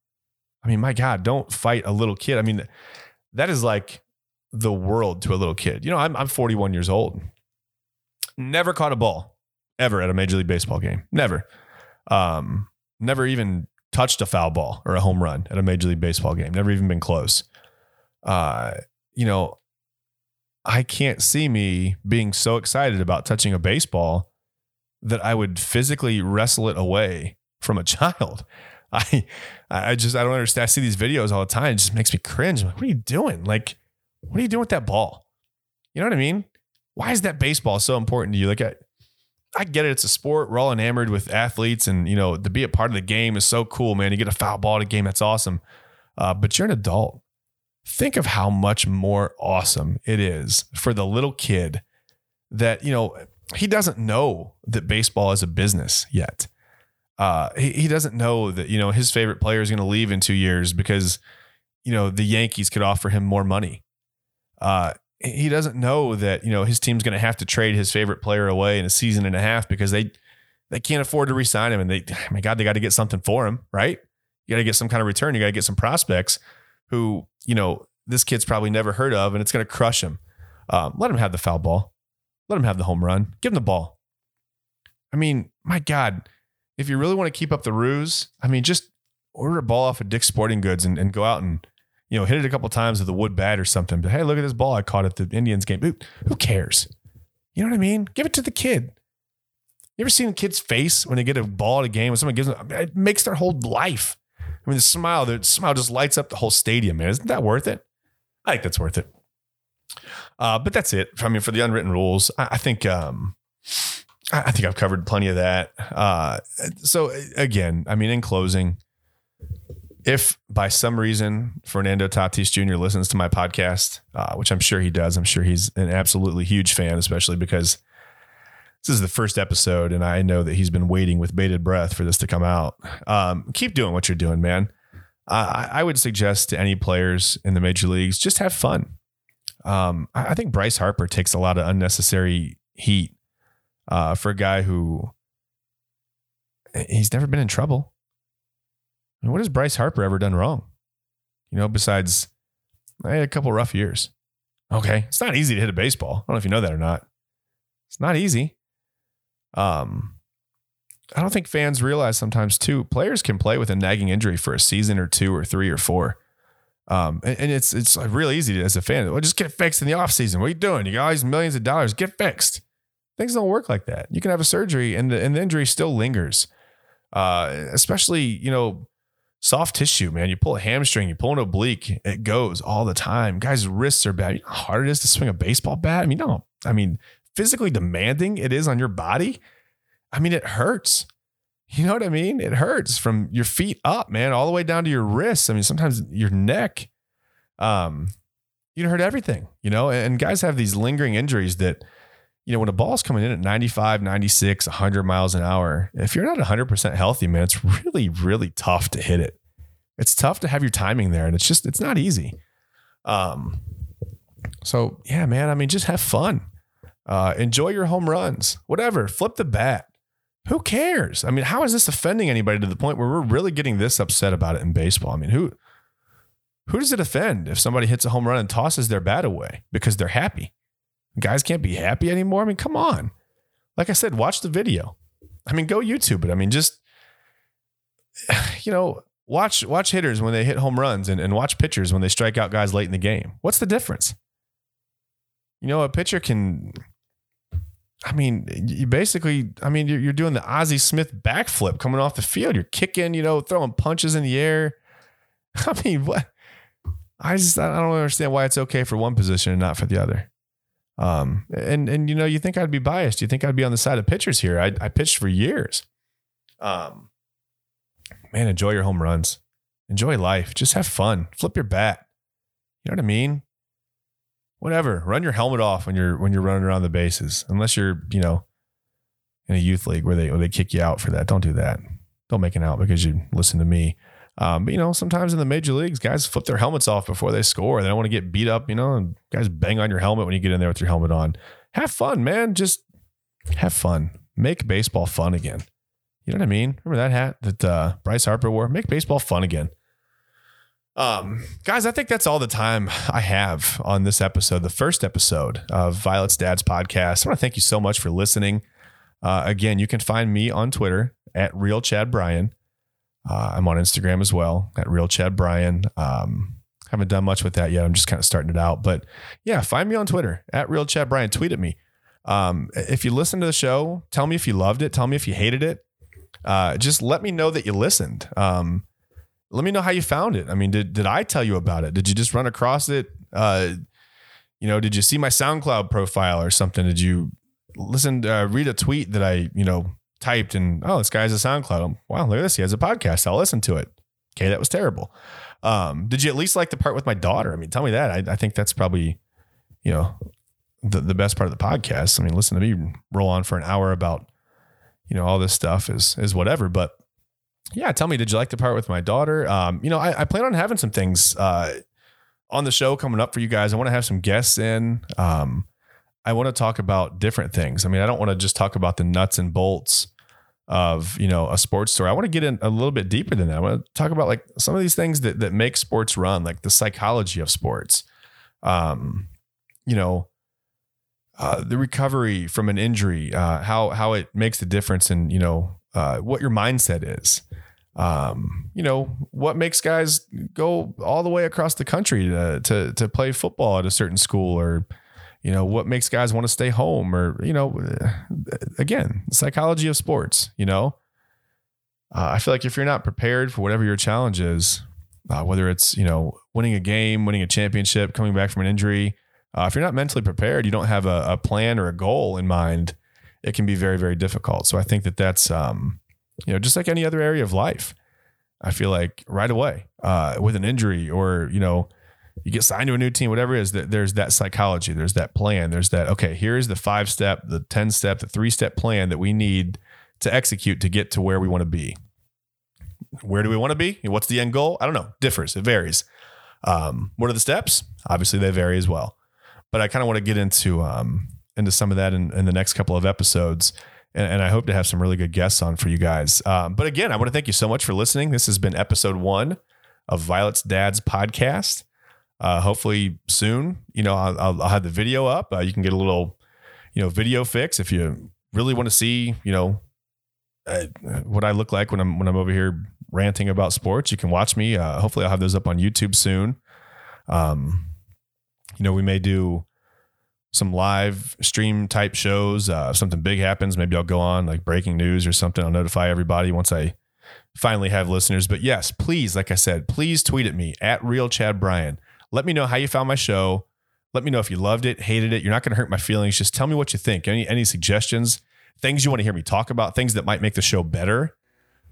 I mean, my God, don't fight a little kid. I mean, that is like the world to a little kid. You know, I'm, I'm 41 years old. Never caught a ball ever at a Major League Baseball game. Never. Um, never even touched a foul ball or a home run at a Major League Baseball game. Never even been close. Uh, you know, I can't see me being so excited about touching a baseball that I would physically wrestle it away from a child. I I just I don't understand. I see these videos all the time. It just makes me cringe. I'm like, what are you doing? Like, what are you doing with that ball? You know what I mean? Why is that baseball so important to you? Like, I, I get it. It's a sport. We're all enamored with athletes, and you know, to be a part of the game is so cool, man. You get a foul ball at a game, that's awesome. Uh, but you're an adult. Think of how much more awesome it is for the little kid that you know he doesn't know that baseball is a business yet. Uh, he, he doesn't know that you know his favorite player is going to leave in two years because you know the Yankees could offer him more money uh, he doesn't know that you know his team's going to have to trade his favorite player away in a season and a half because they they can't afford to re-sign him, and they my God, they got to get something for him, right? You got to get some kind of return. You got to get some prospects who you know this kid's probably never heard of, and it's going to crush him. Um, let him have the foul ball. Let him have the home run. Give him the ball. I mean, my God, if you really want to keep up the ruse, I mean, just order a ball off of Dick's Sporting Goods and, and go out and you know, hit it a couple times with a wood bat or something. But hey, look at this ball I caught at the Indians game. Who, who cares? You know what I mean? Give it to the kid. You ever seen a kid's face when they get a ball at a game when someone gives them? It makes their whole life. I mean, the smile, the smile just lights up the whole stadium, man. Isn't that worth it? I think that's worth it. Uh, but that's it. I mean, for the unwritten rules, I, I think um, I, I think I've covered plenty of that. Uh, so again, I mean, in closing, if by some reason Fernando Tatis Jr. listens to my podcast, uh, which I'm sure he does, I'm sure he's an absolutely huge fan, especially because this is the first episode, and I know that he's been waiting with bated breath for this to come out. Um, keep doing what you're doing, man. I, I, would suggest to any players in the major leagues just have fun. Um, I, think Bryce Harper takes a lot of unnecessary heat uh, for a guy who he's never been in trouble mean, what has Bryce Harper ever done wrong? You know, besides I had a couple rough years. Okay. It's not easy to hit a baseball. I don't know if you know that or not. It's not easy. Um, I don't think fans realize sometimes too, players can play with a nagging injury for a season or two or three or four. Um, and, and it's it's real easy as a fan. Well, just get fixed in the off season. What are you doing? You got all these millions of dollars. Get fixed. Things don't work like that. You can have a surgery and the, and the injury still lingers. Uh, especially, you know, soft tissue, man. You pull a hamstring, you pull an oblique, it goes all the time. Guys' wrists are bad. You know how hard it is to swing a baseball bat? I mean, no, I mean, physically demanding it is on your body. I mean, it hurts. You know what I mean? It hurts from your feet up, man, all the way down to your wrists. I mean, sometimes your neck. Um, you hurt everything, you know, and guys have these lingering injuries that, you know, when a ball's coming in at 95, 96, 100 miles an hour, if you're not 100% healthy, man, it's really, really tough to hit it. It's tough to have your timing there, and it's just, it's not easy. Um, So yeah, man. I mean, just have fun. Uh, enjoy your home runs. Whatever. Flip the bat. Who cares? I mean, how is this offending anybody to the point where we're really getting this upset about it in baseball? I mean, who who does it offend if somebody hits a home run and tosses their bat away because they're happy? Guys can't be happy anymore. I mean, come on. Like I said, watch the video. I mean, go YouTube it. I mean, just you know, watch watch hitters when they hit home runs and, and watch pitchers when they strike out guys late in the game. What's the difference? You know, a pitcher can I mean, you basically, I mean, you're, you're doing the Ozzie Smith backflip coming off the field. You're kicking, you know, throwing punches in the air. I mean, what? I just, I don't understand why it's okay for one position and not for the other. Um, and and you know, you think I'd be biased? You think I'd be on the side of pitchers here? I I pitched for years. Um, man, enjoy your home runs, enjoy life, just have fun, flip your bat. You know what I mean? Whatever, run your helmet off when you're when you're running around the bases, unless you're you know in a youth league where they where they kick you out for that. Don't do that. Don't make it out because you listen to me. Um, but you know, sometimes in the major leagues, guys flip their helmets off before they score. They don't want to get beat up, you know, and guys bang on your helmet when you get in there with your helmet on. Have fun, man. Just have fun. Make baseball fun again. You know what I mean? Remember that hat that uh, Bryce Harper wore? Make baseball fun again. Um, guys, I think that's all the time I have on this episode, the first episode of Violet's Dad's podcast. I want to thank you so much for listening. Uh, again, you can find me on Twitter at Real Chad Bryan. Uh, I'm on Instagram as well at Real Chad Bryan. Um, haven't done much with that yet. I'm just kind of starting it out. But yeah, find me on Twitter at Real Chad Bryan. Tweet at me. Um, if you listen to the show, tell me if you loved it. Tell me if you hated it. Uh, just let me know that you listened. Um, let me know how you found it. I mean, did did I tell you about it? Did you just run across it? Uh, you know, did you see my SoundCloud profile or something? Did you listen, uh, read a tweet that I, you know, typed and oh, this guy's a SoundCloud. Wow, look at this. He has a podcast. I'll listen to it. Okay, that was terrible. Um, did you at least like the part with my daughter? I mean, tell me that. I, I think that's probably, you know, the, the best part of the podcast. I mean, listen to me roll on for an hour about, you know, all this stuff is is whatever. But yeah, tell me, did you like the part with my daughter? Um, you know, I, I plan on having some things uh, on the show coming up for you guys. I want to have some guests in. Um, I want to talk about different things. I mean, I don't want to just talk about the nuts and bolts of you know a sports story. I want to get in a little bit deeper than that. I want to talk about like some of these things that that make sports run, like the psychology of sports. Um, you know, uh, the recovery from an injury, uh, how how it makes a difference in you know uh, what your mindset is. Um, you know what makes guys go all the way across the country to to to play football at a certain school or you know what makes guys want to stay home or you know again psychology of sports you know? Uh, i feel like if you're not prepared for whatever your challenge is uh, whether it's you know winning a game winning a championship coming back from an injury uh, if you're not mentally prepared you don't have a, a, plan or a goal in mind it can be very very difficult. So i think that that's um, you know just like any other area of life i feel like right away uh, with an injury or you know you get signed to a new team, whatever it is, there's that psychology, there's that plan, there's that, okay, here's the five step, the 10 step, the three step plan that we need to execute to get to where we want to be. Where do we want to be? What's the end goal? I don't know. Differs. It varies. Um, what are the steps? Obviously, they vary as well. But I kind of want to get into um, into some of that in, in the next couple of episodes. And, and, I hope to have some really good guests on for you guys. Um, but again, I want to thank you so much for listening. This has been episode one of Violet's Dad's podcast. Uh, hopefully soon, you know, I'll, I'll, have the video up. Uh, you can get a little, you know, video fix if you really want to see, you know, uh, what I look like when I'm when I'm over here ranting about sports. You can watch me. Uh, hopefully, I'll have those up on YouTube soon. Um, you know, we may do some live stream type shows. Uh, if something big happens, maybe I'll go on like breaking news or something. I'll notify everybody once I finally have listeners. But yes, please, like I said, please tweet at me at real Chad Bryan. Let me know how you found my show. Let me know if you loved it, hated it. You're not going to hurt my feelings. Just tell me what you think. Any any suggestions, things you want to hear me talk about, things that might make the show better.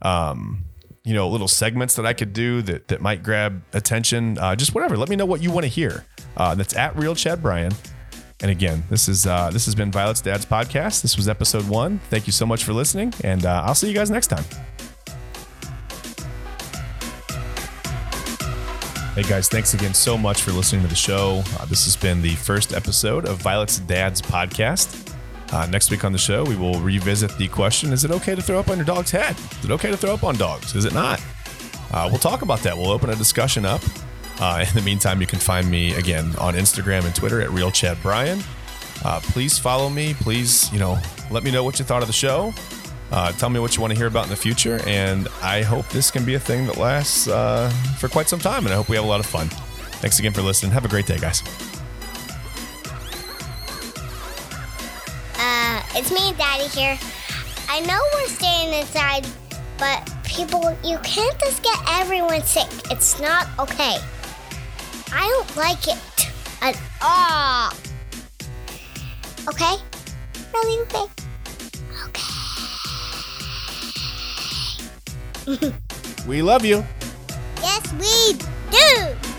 Um, you know, little segments that I could do that that might grab attention. Uh, just whatever. Let me know what you want to hear. Uh, that's at real Chad Bryan. And again, this is uh, this has been Violet's Dad's podcast. This was episode one. Thank you so much for listening, and uh, I'll see you guys next time. Hey guys, thanks again so much for listening to the show. Uh, this has been the first episode of Violet's Dad's podcast. Uh, next week on the show, we will revisit the question Is it okay to throw up on your dog's head? Is it okay to throw up on dogs? Is it not? Uh, we'll talk about that. We'll open a discussion up. Uh, in the meantime, you can find me again on Instagram and Twitter at Real Chad Bryan. Uh, please follow me. Please, you know, let me know what you thought of the show. Uh, tell me what you want to hear about in the future. And I hope this can be a thing that lasts uh, for quite some time. And I hope we have a lot of fun. Thanks again for listening. Have a great day, guys. Uh, it's me, Daddy here. I know we're staying inside, but people, you can't just get everyone sick. It's not okay. I don't like it at all. Okay? Really okay? We love you. Yes, we do.